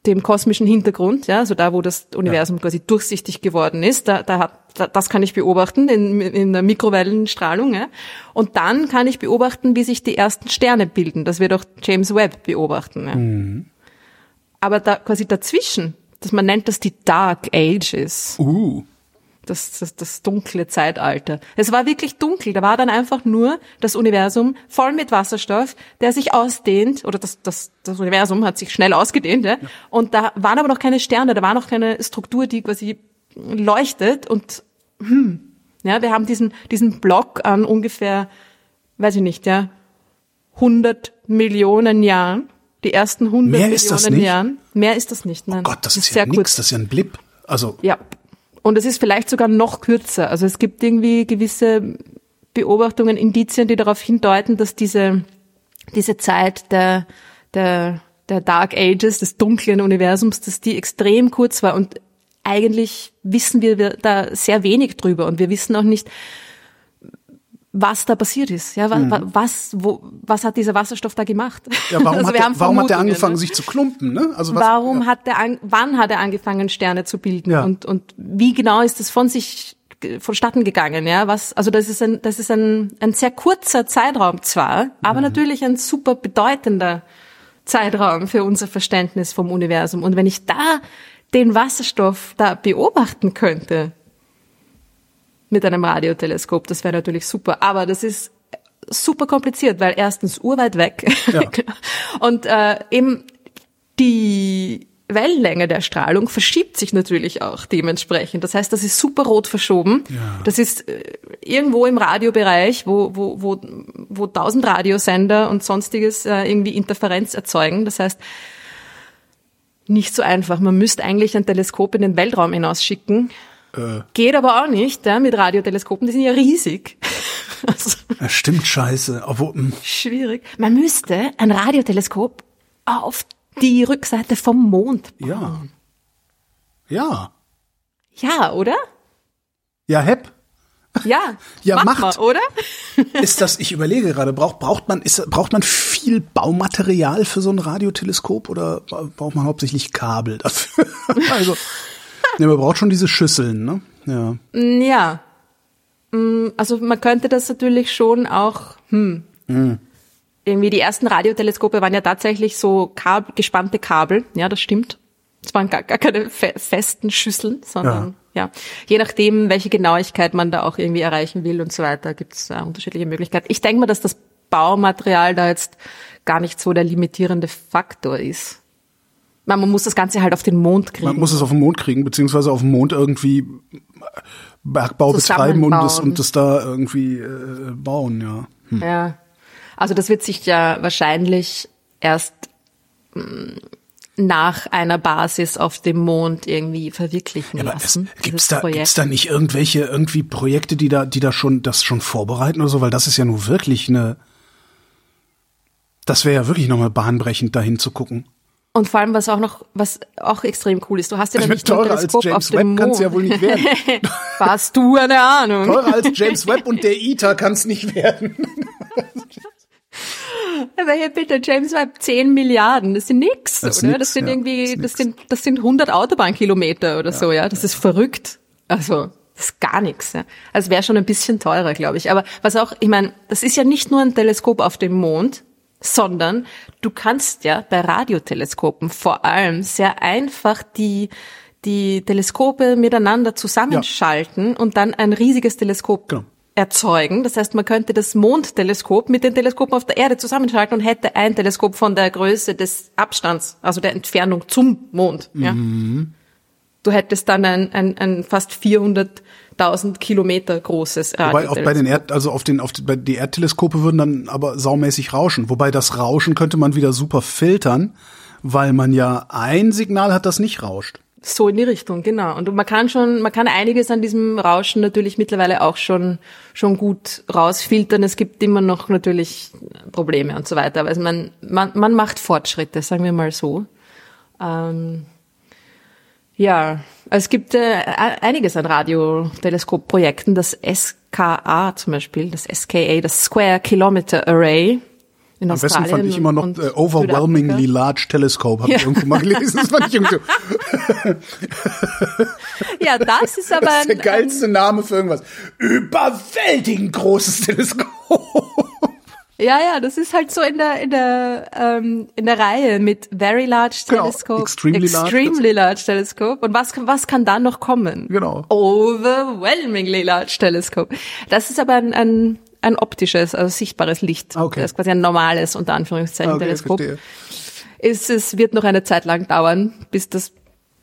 dem kosmischen Hintergrund, ja, also da, wo das Universum quasi durchsichtig geworden ist, da, da hat, da, das kann ich beobachten in, in der Mikrowellenstrahlung, ja. Und dann kann ich beobachten, wie sich die ersten Sterne bilden. Das wird auch James Webb beobachten. Ja. Aber da quasi dazwischen, dass man nennt das die Dark Ages Uh. Das, das, das dunkle Zeitalter. Es war wirklich dunkel. Da war dann einfach nur das Universum voll mit Wasserstoff, der sich ausdehnt, oder das, das, das Universum hat sich schnell ausgedehnt, ja? und da waren aber noch keine Sterne, da war noch keine Struktur, die quasi leuchtet und hm, ja, wir haben diesen, diesen Block an ungefähr, weiß ich nicht, ja, 100 Millionen Jahren, die ersten 100 Mehr Millionen ist das nicht? Jahren. Mehr ist das nicht, nein. Gott, das ist, ja sehr nix, kurz. das ist ja ein Blip. Also, Ja. Und es ist vielleicht sogar noch kürzer. Also es gibt irgendwie gewisse Beobachtungen, Indizien, die darauf hindeuten, dass diese, diese Zeit der, der der Dark Ages, des dunklen Universums, dass die extrem kurz war und eigentlich wissen wir da sehr wenig drüber und wir wissen auch nicht, was da passiert ist. Ja, was, mhm. was, wo, was hat dieser Wasserstoff da gemacht? Ja, warum, <laughs> also hat, der, warum hat der angefangen, ne? sich zu klumpen? Ne? Also was, warum ja. hat der, an, wann hat er angefangen, Sterne zu bilden? Ja. Und, und wie genau ist das von sich vonstatten gegangen? Ja, was, also das ist ein, das ist ein, ein sehr kurzer Zeitraum zwar, aber mhm. natürlich ein super bedeutender Zeitraum für unser Verständnis vom Universum. Und wenn ich da den Wasserstoff da beobachten könnte, mit einem Radioteleskop. Das wäre natürlich super. Aber das ist super kompliziert, weil erstens urweit weg ja. <laughs> und äh, eben die Wellenlänge der Strahlung verschiebt sich natürlich auch dementsprechend. Das heißt, das ist super rot verschoben. Ja. Das ist äh, irgendwo im Radiobereich, wo, wo, wo, wo tausend Radiosender und sonstiges äh, irgendwie Interferenz erzeugen. Das heißt, nicht so einfach. Man müsste eigentlich ein Teleskop in den Weltraum hinausschicken äh, Geht aber auch nicht, ja, mit Radioteleskopen, die sind ja riesig. <laughs> also, das stimmt scheiße. Obwohl, hm. schwierig. Man müsste ein Radioteleskop auf die Rückseite vom Mond bauen. Ja. Ja. Ja, oder? Ja, Hepp. Ja, <laughs> ja macht, mal, oder? <laughs> ist das, ich überlege gerade, braucht, braucht man, ist, braucht man viel Baumaterial für so ein Radioteleskop oder braucht man hauptsächlich Kabel dafür? also, ja, man braucht schon diese Schüsseln, ne? Ja. Ja. Mm, also man könnte das natürlich schon auch, hm. Mhm. Irgendwie die ersten Radioteleskope waren ja tatsächlich so Kabel, gespannte Kabel, ja, das stimmt. Es waren gar, gar keine fe festen Schüsseln, sondern ja. ja. je nachdem, welche Genauigkeit man da auch irgendwie erreichen will und so weiter, gibt es äh, unterschiedliche Möglichkeiten. Ich denke mal, dass das Baumaterial da jetzt gar nicht so der limitierende Faktor ist. Man muss das Ganze halt auf den Mond kriegen. Man muss es auf den Mond kriegen, beziehungsweise auf dem Mond irgendwie Bergbau betreiben und das, und das da irgendwie äh, bauen, ja. Hm. Ja. Also das wird sich ja wahrscheinlich erst mh, mm, nach einer Basis auf dem Mond irgendwie verwirklichen ja, lassen. Gibt es da, gibt's da nicht irgendwelche irgendwie Projekte, die da, die da schon das schon vorbereiten oder so? Weil das ist ja nur wirklich eine. Das wäre ja wirklich nochmal bahnbrechend, dahin zu gucken. Und vor allem, was auch noch, was auch extrem cool ist, du hast ja dann nicht Teleskop als James auf dem Webb kann's ja wohl nicht werden. <laughs> Hast du eine Ahnung? Teurer als James Webb und der ITER kann's nicht werden. <laughs> Aber hier bitte, James Webb, 10 Milliarden, das sind nix, das oder? Nix, das sind ja, irgendwie, das, sind, das sind 100 Autobahnkilometer oder ja, so, ja. Das ist verrückt. Also, das ist gar nichts. Ja. Also wäre schon ein bisschen teurer, glaube ich. Aber was auch, ich meine, das ist ja nicht nur ein Teleskop auf dem Mond, sondern du kannst ja bei Radioteleskopen vor allem sehr einfach die die Teleskope miteinander zusammenschalten ja. und dann ein riesiges Teleskop genau. erzeugen. Das heißt, man könnte das Mondteleskop mit den Teleskopen auf der Erde zusammenschalten und hätte ein Teleskop von der Größe des Abstands, also der Entfernung zum Mond. Mhm. Ja. Du hättest dann ein, ein, ein fast 400 1000 Kilometer großes Wobei auch bei den Erd, also auf den, auf die, bei die Erdteleskope würden dann aber saumäßig rauschen. Wobei das Rauschen könnte man wieder super filtern, weil man ja ein Signal hat, das nicht rauscht. So in die Richtung, genau. Und man kann schon, man kann einiges an diesem Rauschen natürlich mittlerweile auch schon, schon gut rausfiltern. Es gibt immer noch natürlich Probleme und so weiter. Aber also man, man, man macht Fortschritte, sagen wir mal so. Ähm, ja, es gibt äh, einiges an Radioteleskopprojekten. Das SKA zum Beispiel, das SKA, das Square Kilometer Array. In Am besten fand ich immer noch äh, Overwhelmingly Large Telescope, habe ja. ich irgendwo mal gelesen. Das fand ich irgendwie ja, das ist aber. Das ist der geilste Name für irgendwas. Überwältigend großes Teleskop. Ja, ja, das ist halt so in der in der ähm, in der Reihe mit Very Large genau, Telescope, Extremely, extremely large, large Telescope. Und was was kann da noch kommen? Genau. Overwhelmingly Large Telescope. Das ist aber ein, ein, ein optisches, also sichtbares Licht. Okay. Das ist quasi ein normales unter Anführungszeichen okay, Teleskop. Ist, es wird noch eine Zeit lang dauern, bis das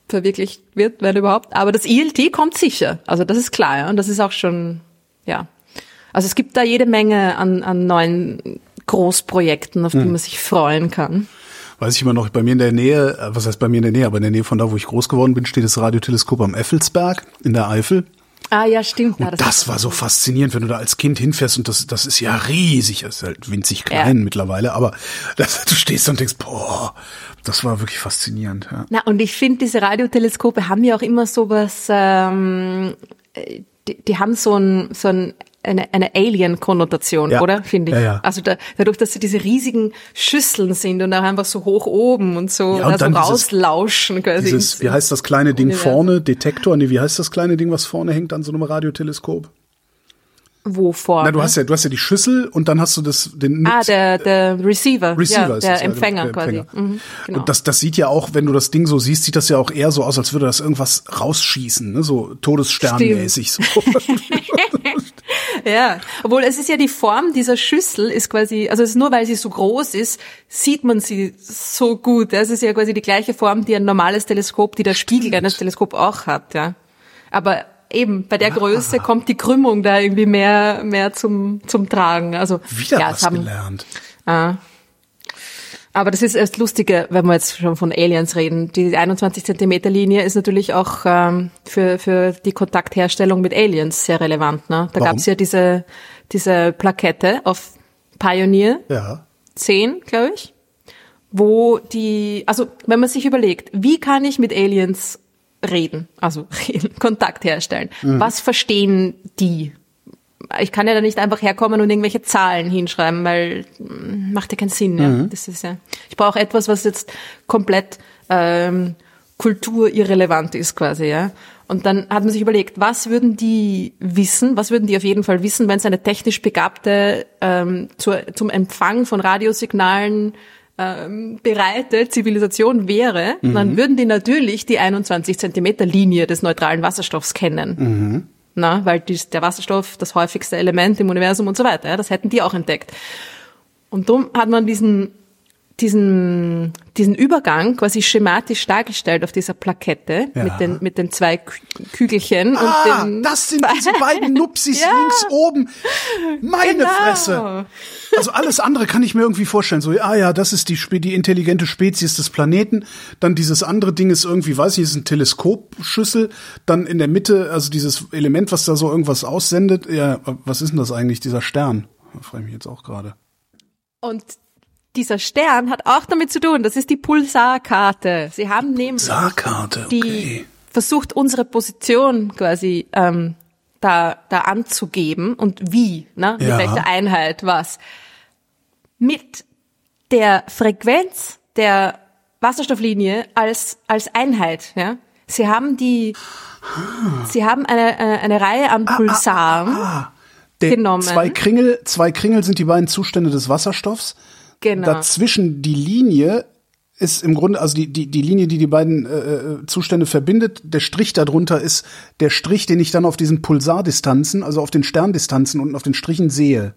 verwirklicht wird, wenn überhaupt. Aber das ILT kommt sicher. Also das ist klar, ja. Und das ist auch schon, ja, also es gibt da jede Menge an, an neuen Großprojekten, auf die hm. man sich freuen kann. Weiß ich immer noch, bei mir in der Nähe, äh, was heißt bei mir in der Nähe, aber in der Nähe von da, wo ich groß geworden bin, steht das Radioteleskop am Effelsberg in der Eifel. Ah ja, stimmt. Ja, Und das, war so faszinierend, wenn du da als Kind hinfährst und das, das ist ja riesig, das ist halt winzig klein Ja. mittlerweile, aber <laughs> das, du stehst und denkst, boah, das war wirklich faszinierend. Ja. Na, und ich finde, diese Radioteleskope haben ja auch immer sowas, ähm, äh, die, die haben so ein, so ein eine, eine Alien-Konnotation, Ja. oder? Finde ich. Ja, ja. Also da, dadurch, dass sie diese riesigen Schüsseln sind und auch einfach so hoch oben und so, Ja, und da so dann dieses- rauslauschen quasi. Dieses, wie heißt das kleine Ding Universum. vorne? Detektor? Nee, wie heißt das kleine Ding, was vorne hängt an so einem Radioteleskop? Wo vor? Na, du hast ja, du hast ja die Schüssel und dann hast du das, den Ah, der, der Receiver, Receiver ja, ist der das ja, Empfänger der quasi. Empfänger. Mhm, genau. Und das, das sieht ja auch, wenn du das Ding so siehst, sieht das ja auch eher so aus, als würde das irgendwas rausschießen, ne? so Todessternmäßig. So. <laughs> Ja, obwohl es ist ja die Form dieser Schüssel ist quasi, also es ist nur weil sie so groß ist, sieht man sie so gut. Es ist ja quasi die gleiche Form, die ein normales Teleskop, die der Spiegel eines Teleskops auch hat, ja. Aber eben bei der Größe kommt die Krümmung da irgendwie mehr mehr zum zum Tragen. Also Wieder ja, was haben, gelernt. Ah. Aber das ist erst lustige, wenn wir jetzt schon von Aliens reden. Die 21 Zentimeter Linie ist natürlich auch ähm, für, für die Kontaktherstellung mit Aliens sehr relevant. Ne? Da Warum? gab's ja diese, diese Plakette auf Pioneer Ja. 10, glaube ich, wo die, also wenn man sich überlegt, wie kann ich mit Aliens reden, also reden, <laughs> Kontakt herstellen, was verstehen die? Ich kann ja da nicht einfach herkommen und irgendwelche Zahlen hinschreiben, weil mm, macht ja keinen Sinn. Ja. Das ist ja. Ich brauche etwas, was jetzt komplett ähm, kulturirrelevant ist quasi, ja. Und dann hat man sich überlegt, was würden die wissen, was würden die auf jeden Fall wissen, wenn es eine technisch begabte ähm, zur, zum Empfang von Radiosignalen ähm, bereite Zivilisation wäre, dann würden die natürlich die 21 Zentimeter Linie des neutralen Wasserstoffs kennen. Na, weil dies, der Wasserstoff das häufigste Element im Universum und so weiter, ja, das hätten die auch entdeckt. Und darum hat man diesen, diesen, diesen Übergang quasi schematisch dargestellt auf dieser Plakette Ja. mit den, mit den zwei Kü- Kügelchen Ah, und den, das sind diese beiden Nupsis <laughs> Ja. links oben. Meine Genau. Fresse. Also alles andere kann ich mir irgendwie vorstellen. So, ah ja, das ist die, die intelligente Spezies des Planeten. Dann dieses andere Ding ist irgendwie, weiß nicht, ist ein Teleskopschüssel. Dann in der Mitte, also dieses Element, was da so irgendwas aussendet. Ja, was ist denn das eigentlich, dieser Stern? Da frage ich mich jetzt auch gerade. und dieser Stern hat auch damit zu tun, das ist die Pulsarkarte. Sie haben nämlich Saarkarte, die okay. versucht unsere Position quasi ähm, da, da anzugeben und wie, ne? mit Ja. welcher Einheit was. Mit der Frequenz der Wasserstofflinie als, als Einheit. Ja? Sie haben die, sie haben eine, eine, eine Reihe an Pulsaren. Ah, der, genommen. Zwei Kringel, zwei Kringel sind die beiden Zustände des Wasserstoffs. Genau. Dazwischen die Linie ist im Grunde, also die, die, die Linie, die die beiden äh, Zustände verbindet, der Strich darunter ist der Strich, den ich dann auf diesen Pulsardistanzen, also auf den Sterndistanzen und auf den Strichen sehe.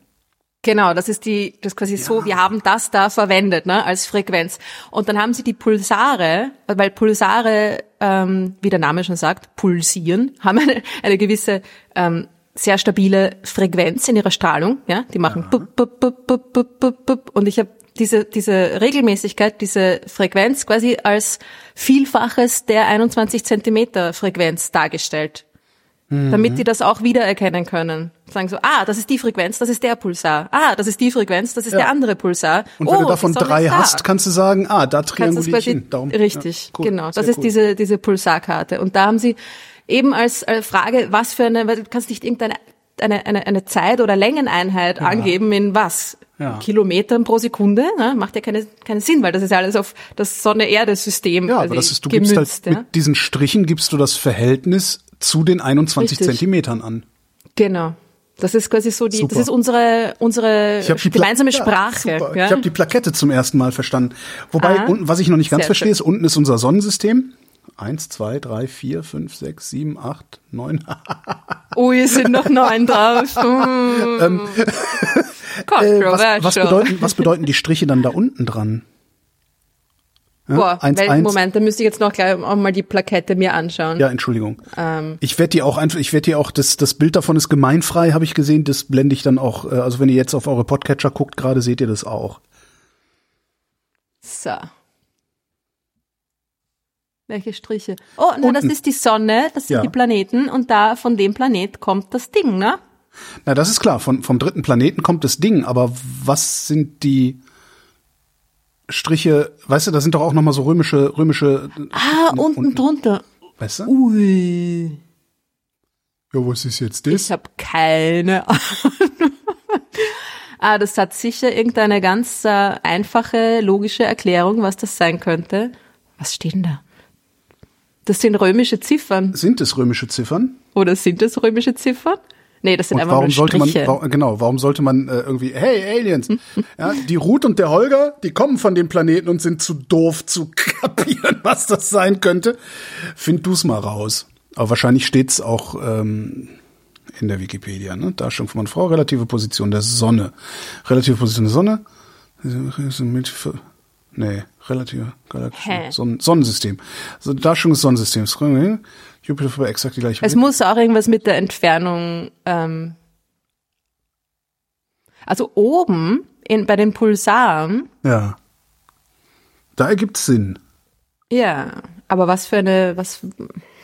Genau, das ist die, das ist quasi so, wir haben das da verwendet, ne, als Frequenz. Und dann haben sie die Pulsare, weil Pulsare, ähm, wie der Name schon sagt, pulsieren, <laughs> haben eine, eine gewisse ähm, sehr stabile Frequenz in ihrer Strahlung, ja, die machen bup, bup, bup, bup, bup, bup, bup. und ich habe diese diese Regelmäßigkeit, diese Frequenz quasi als Vielfaches der 21 Zentimeter Frequenz dargestellt damit die das auch wiedererkennen können. Sagen so, ah, das ist die Frequenz, das ist der Pulsar. Ah, das ist die Frequenz, das ist der andere Pulsar. Und wenn oh, du davon drei da. hast, kannst du sagen, ah, da trianguliere ich hin. Darum, richtig, ja, cool, genau. Das ist cool. diese, diese Pulsarkarte. Und da haben sie eben als äh, Frage, was für eine, weil du kannst nicht irgendeine eine, eine, eine Zeit- oder Längeneinheit angeben in was? Ja. Kilometern pro Sekunde? Ne? Macht ja keine, keinen Sinn, weil das ist ja alles auf das Sonne-Erde-System Ja, aber das ist, du gibst gemünzt. halt ja? mit diesen Strichen gibst du das Verhältnis zu den 21 Richtig. Zentimetern an. Genau. Das ist quasi so die, Super. das ist unsere, unsere gemeinsame Ja, Sprache. super. Ja, Ich habe die Plakette zum ersten Mal verstanden. Wobei, unten, was ich noch nicht ganz Sehr verstehe, schön. ist, unten ist unser Sonnensystem. Eins, zwei, drei, vier, fünf, sechs, sieben, acht, neun. <laughs> Ui, es sind noch neun drauf. <laughs> Hm. <laughs> Äh, was, was, bedeuten, was bedeuten die Striche dann da unten dran? Ja, Boah, eins, wel- eins. Moment, da müsste ich jetzt noch gleich auch mal die Plakette mir anschauen. Ja, Entschuldigung. Ähm. Ich werde die auch einfach, ich werde die auch, das, das Bild davon ist gemeinfrei, habe ich gesehen, das blende ich dann auch, äh, also wenn ihr jetzt auf eure Podcatcher guckt, gerade seht ihr das auch. So. Welche Striche? Oh, na, das Unten. ist die Sonne, das sind Ja. die Planeten und da von dem Planet kommt das Ding, ne? Na, das ist klar. Von, vom dritten Planeten kommt das Ding. Aber was sind die Striche? Weißt du, da sind doch auch noch mal so römische, römische. Ah, unten drunter. Weißt du? Ui. Ja, was ist jetzt Ich habe keine <laughs> Ahnung. ah, das hat sicher irgendeine ganz äh, einfache, logische Erklärung, was das sein könnte. Was steht denn da? Das sind römische Ziffern. Sind es römische Ziffern? Oder sind das römische Ziffern? Nee, das sind Und einfach warum nur sollte man, Striche. wa- genau, warum sollte man äh, irgendwie, hey Aliens, <laughs> ja, die Ruth und der Holger, die kommen von dem Planeten und sind zu doof zu <laughs> kapieren, was das sein könnte. Find du's mal raus. Aber wahrscheinlich steht's auch ähm, in der Wikipedia, ne? Darstellung von Frau, relative Position der Sonne. Relative Position der Sonne. Mit, nee, relative galaktische Hä? Sonnen, Sonnensystem. Also Darstellung des Sonnensystems. Jupiter vorbei, exakt die gleiche. Es muss auch irgendwas mit der Entfernung. Ähm, also oben in, bei den Pulsaren, Ja. Da ergibt's Sinn. ja. Aber was für eine, was?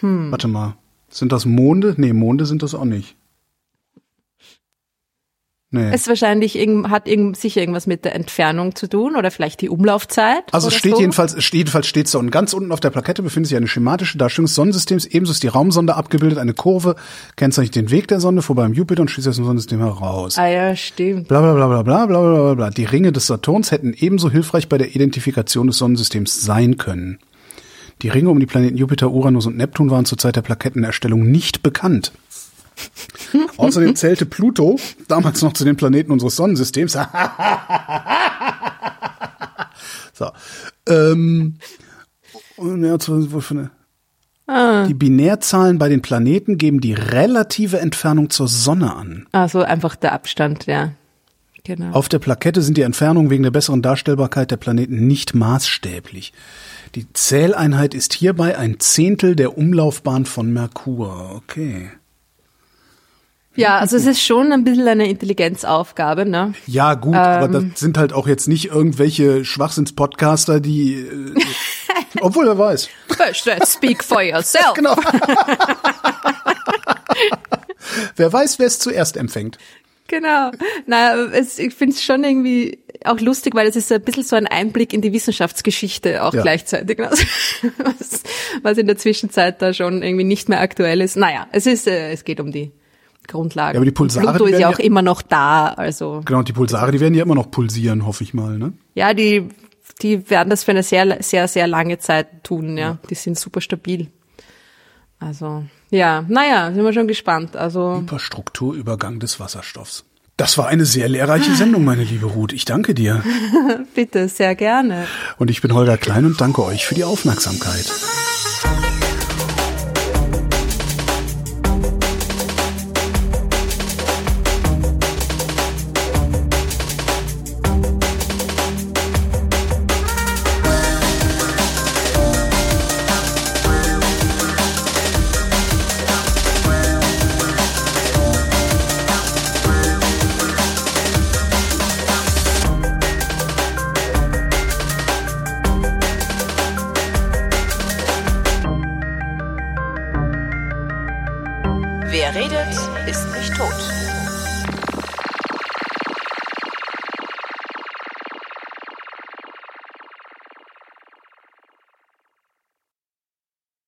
Hm. Warte mal. Sind das Monde? Nee, Monde sind das auch nicht. Nee. Es wahrscheinlich hat sicher irgendwas mit der Entfernung zu tun oder vielleicht die Umlaufzeit. Also steht so. jedenfalls, jedenfalls steht so. Und ganz unten auf der Plakette befindet sich eine schematische Darstellung des Sonnensystems. Ebenso ist die Raumsonde abgebildet, eine Kurve kennzeichnet den Weg der Sonde vorbei am Jupiter und schließt aus dem Sonnensystem heraus. Ah ja, stimmt. Bla bla bla bla bla bla bla bla. Die Ringe des Saturns hätten ebenso hilfreich bei der Identifikation des Sonnensystems sein können. Die Ringe um die Planeten Jupiter, Uranus und Neptun waren zur Zeit der Plakettenerstellung nicht bekannt. <laughs> Außerdem zählte Pluto damals noch zu den Planeten unseres Sonnensystems. <laughs> so. Ähm, und ja, für eine- Die Binärzahlen bei den Planeten geben die relative Entfernung zur Sonne an. Also einfach der Abstand, ja. Genau. Auf der Plakette sind die Entfernungen wegen der besseren Darstellbarkeit der Planeten nicht maßstäblich. Die Zähleinheit ist hierbei ein Zehntel der Umlaufbahn von Merkur. Okay. Ja, also es ist schon ein bisschen eine Intelligenzaufgabe, ne? Ja, gut, aber das sind halt auch jetzt nicht irgendwelche Schwachsinns-Podcaster, die. Äh, <laughs> obwohl er weiß. Speak for yourself. <laughs> Genau. <laughs> Wer weiß, wer es zuerst empfängt. Genau. Naja, es, ich finde es schon irgendwie auch lustig, weil es ist ein bisschen so ein Einblick in die Wissenschaftsgeschichte auch Ja. gleichzeitig. ne? Was, was in der Zwischenzeit da schon irgendwie nicht mehr aktuell ist. Naja, es ist, äh, es geht um die Grundlagen. Ja, aber die Pulsare, Pluto die ist ja auch ja- immer noch da, also. Genau, und die Pulsare, die werden ja immer noch pulsieren, hoffe ich mal, ne? Ja, die, die werden das für eine sehr, sehr, sehr lange Zeit tun, ja. Die sind super stabil. Also, ja, naja, sind wir schon gespannt. Also, Über Strukturübergang des Wasserstoffs. Das war eine sehr lehrreiche Sendung, meine liebe Ruth. Ich danke dir. <laughs> bitte, sehr gerne. Und ich bin Holger Klein und danke euch für die Aufmerksamkeit.